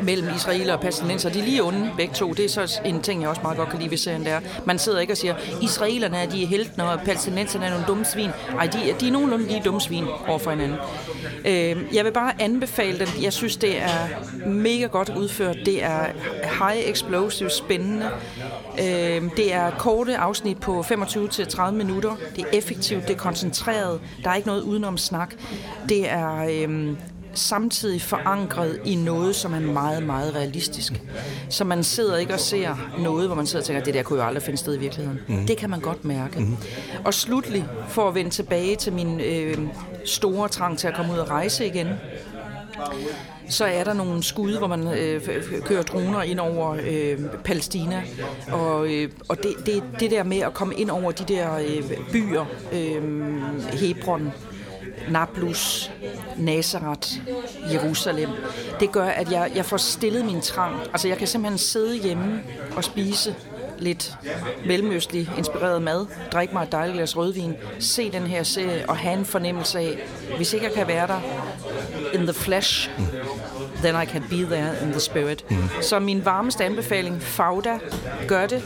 S1: mellem israeler og palæstinenser. De er lige onde, begge to. Det er så en ting, jeg også meget godt kan lide ved serien, der. Man sidder ikke og siger, israelerne er de er heltene, og palæstinenserne er nogle dumme svin. Ej, de, er- de er nogenlunde lige dumme svin over for hinanden. Øh, jeg vil bare anbefale den. Jeg synes, det er mega godt udført. Det er high explosive, spændende. Øh, det er korte afsnit på 25-30 minutter. Det er effektivt, det er koncentreret. Der er ikke noget udenom snak. Det er øh, samtidig forankret i noget, som er meget, meget realistisk. Så man sidder ikke og ser noget, hvor man sidder og tænker, det der kunne jo aldrig finde sted i virkeligheden. Mm. Det kan man godt mærke. Mm. Og slutlig, for at vende tilbage til min øh, store trang til at komme ud og rejse igen, så er der nogle skud, hvor man øh, kører droner ind over øh, Palæstina. Og, øh, og det, det, det der med at komme ind over de der øh, byer, øh, Hebron, Nablus, Nazareth, Jerusalem, det gør, at jeg, jeg får stillet min trang. Altså jeg kan simpelthen sidde hjemme og spise lidt mellemøstlig inspireret mad, drikke mig et dejligt glas rødvin, se den her serie og have en fornemmelse af, hvis ikke jeg kan være der in the flesh, then I can be there in the spirit. Mm. Så min varmeste anbefaling, Fauda, gør det.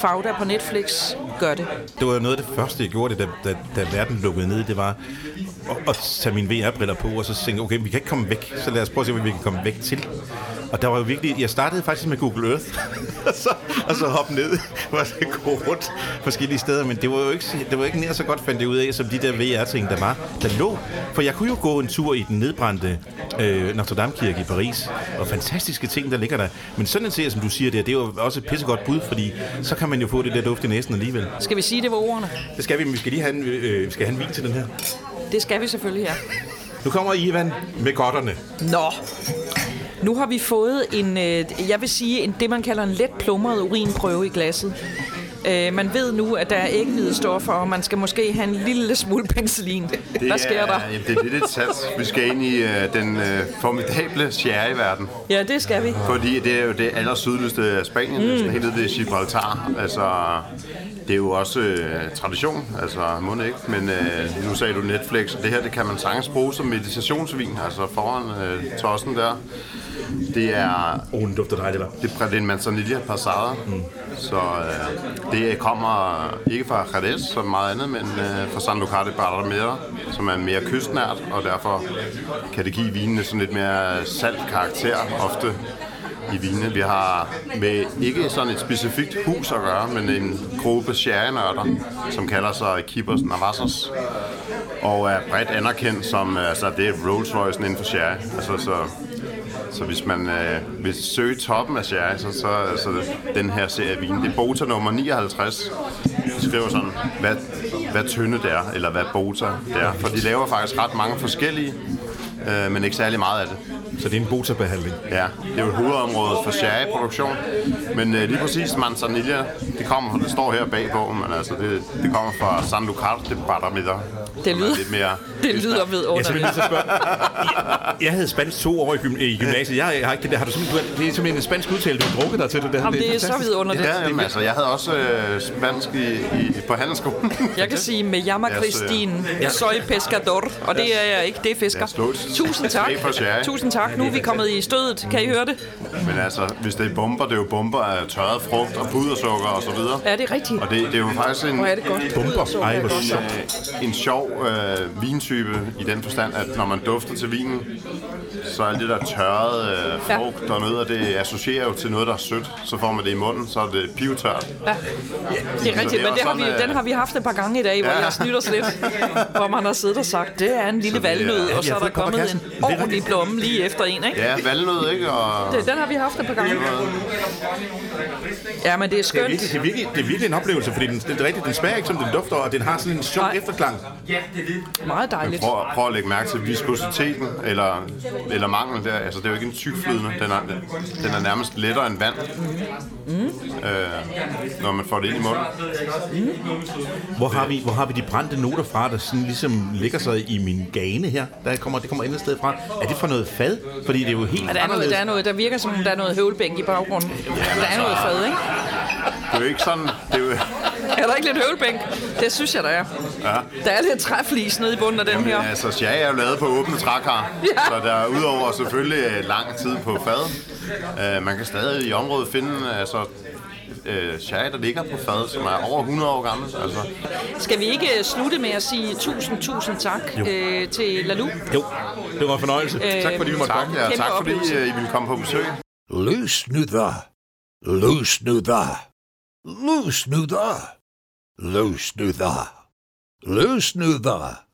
S1: Fauda på Netflix, gør det.
S2: Det var jo noget af det første, jeg gjorde, det, da, da, da verden lukkede ned. Det var at, at tage mine VR-briller på, og så tænke, okay, vi kan ikke komme væk, så lad os prøve at se, hvad vi kan komme væk til. Og der var jo virkelig, jeg startede faktisk med Google Earth, <laughs> og, så, og så hoppe ned, og så gå rundt forskellige steder, men det var jo ikke, det var ikke nær så godt, fandt det ud af, som de der VR-ting, der var, der lå. For jeg kunne jo gå en tur i den nedbrændte øh, Notre Dame Kirke i Paris, og fantastiske ting, der ligger der. Men sådan en serie, som du siger der, det er jo også et pissegodt bud, fordi så kan man jo få det der duft i næsen alligevel.
S1: Skal vi sige, det var ordene?
S2: Det skal vi, men vi skal lige have en, øh, skal have en vin til den her.
S1: Det skal vi selvfølgelig, ja.
S2: Nu kommer Ivan med godterne.
S1: Nå, nu har vi fået en, øh, jeg vil sige, en, det man kalder en let plumret urinprøve i glasset. Øh, man ved nu, at der er æggehvide stoffer, og man skal måske have en lille smule penicillin. Hvad sker der?
S6: Er, det er lidt et sats. Vi skal ind i uh, den uh, formidable sherry-verden.
S1: Ja, det skal vi.
S6: Fordi det er jo det aller sydligste af Spanien, mm. det er sådan helt nede ved Gibraltar. Altså, det er jo også uh, tradition, altså må ikke. Men uh, nu sagde du Netflix, og det her det kan man sagtens bruge som meditationsvin, altså foran uh, tossen der. Det er...
S2: Oh, den dufter dejligt, hva'?
S6: Det, er en manzanilla passada. Mm. Så øh, det kommer ikke fra Jerez som meget andet, men øh, fra San Lucar de Barrameda, som er mere kystnært, og derfor kan det give vinene sådan lidt mere salt karakter ofte i vinene. Vi har med ikke sådan et specifikt hus at gøre, men en gruppe sherrynørder, som kalder sig Keepers Navassos, og er bredt anerkendt som, altså det er Rolls Royce inden for sherry. Altså, så så hvis man øh, vil søge toppen af sherry, så, så så den her serie vin. Det er Bota nummer 59. De skriver sådan, hvad, hvad tynde det er, eller hvad Bota det er. For de laver faktisk ret mange forskellige, øh, men ikke særlig meget af det.
S2: Så det er en Bota-behandling?
S6: Ja, det er jo et hovedområde for sherry-produktion. Men øh, lige præcis Manzanilla, det kommer, det står her bag bogen, men altså det, det kommer fra San Lucar de Barrameda.
S1: Det lyder, lidt mere <laughs> det lyder vidunderligt.
S2: Jeg, jeg, jeg havde spansk to år i, gym, i gymnasiet. Jeg, jeg har ikke det der. Har du simpelthen, det er simpelthen en spansk udtale, du har drukket dig til det der.
S1: Jamen, det, er, det er så vidunderligt.
S6: Ja, jamen, altså, jeg havde også øh, spansk i, i, på handelsskolen.
S1: Jeg kan sige, med Yama Christine, ja. soy pescador, og det er jeg ikke, det er fisker. Tusind <laughs> tak. Tusind tak. Nu er vi kommet i stødet. Kan I høre det?
S6: Men altså, hvis det er bomber, det er jo bomber af tørret frugt og pudersukker og så videre.
S1: Ja, det er rigtigt.
S6: Og det, det er jo faktisk en,
S1: Hvor er det godt.
S2: Bomber. Ej, hvor sjovt.
S6: En, en sjov øh, vintype i den forstand, at når man dufter til vinen, så er det der tørrede øh, frugt ja. og nødder, det associerer jo til noget, der er sødt. Så får man det i munden, så er det pivtørt.
S1: Ja, det er rigtigt, det er men det har vi, den har vi haft et par gange i dag, hvor ja. jeg snytter os lidt. Hvor man har siddet og sagt, det er en lille valnød, og så er der kommet en ordentlig blomme lige efter en, ikke?
S6: Ja, valnød, ikke? Og...
S1: Det, den har vi haft et par gange. Ja, men det er skønt.
S2: Det er virkelig, det er virkelig, det er virkelig en oplevelse, fordi den, det er rigtigt, den smager ikke som den dufter, og den har sådan en sjov efterklang.
S1: Meget dejligt.
S6: Prøv, prøv at lægge mærke til viskositeten, eller, eller manglen der. Altså, det er jo ikke en tykflydende. Den er, den er nærmest lettere end vand, mm. øh, når man får det ind i munden.
S2: Mm. Hvor, har vi, hvor har vi de brændte noter fra, der sådan ligesom ligger sig i min gane her? Der kommer, det kommer andet sted fra. Er det fra noget fad? Fordi det er jo helt
S1: ja, der, er noget, der, er noget, der virker som, der er noget høvlbænk i baggrunden. Ja, der er altså, noget fad, ikke?
S6: Det er jo ikke sådan... Det er, jo... <laughs>
S1: er der ikke lidt høvlbænk? Det synes jeg, der er. Ja. Der er lidt træflis nede i bunden af den her.
S6: Altså, ja, er jo lavet på åbne trækar. <laughs> Ja. Så der er udover selvfølgelig øh, lang tid på fad. Uh, man kan stadig i området finde altså, uh, sherry, der ligger på fad, som er over 100 år gammel. Altså.
S1: Skal vi ikke slutte med at sige tusind, tusind tak uh, til Lalu?
S2: Jo, det var en fornøjelse. Uh, tak fordi vi måtte
S6: tak,
S2: komme.
S6: Ja, tak fordi uh, I ville komme på besøg.
S4: Løs nu da. Løs nu da. Løs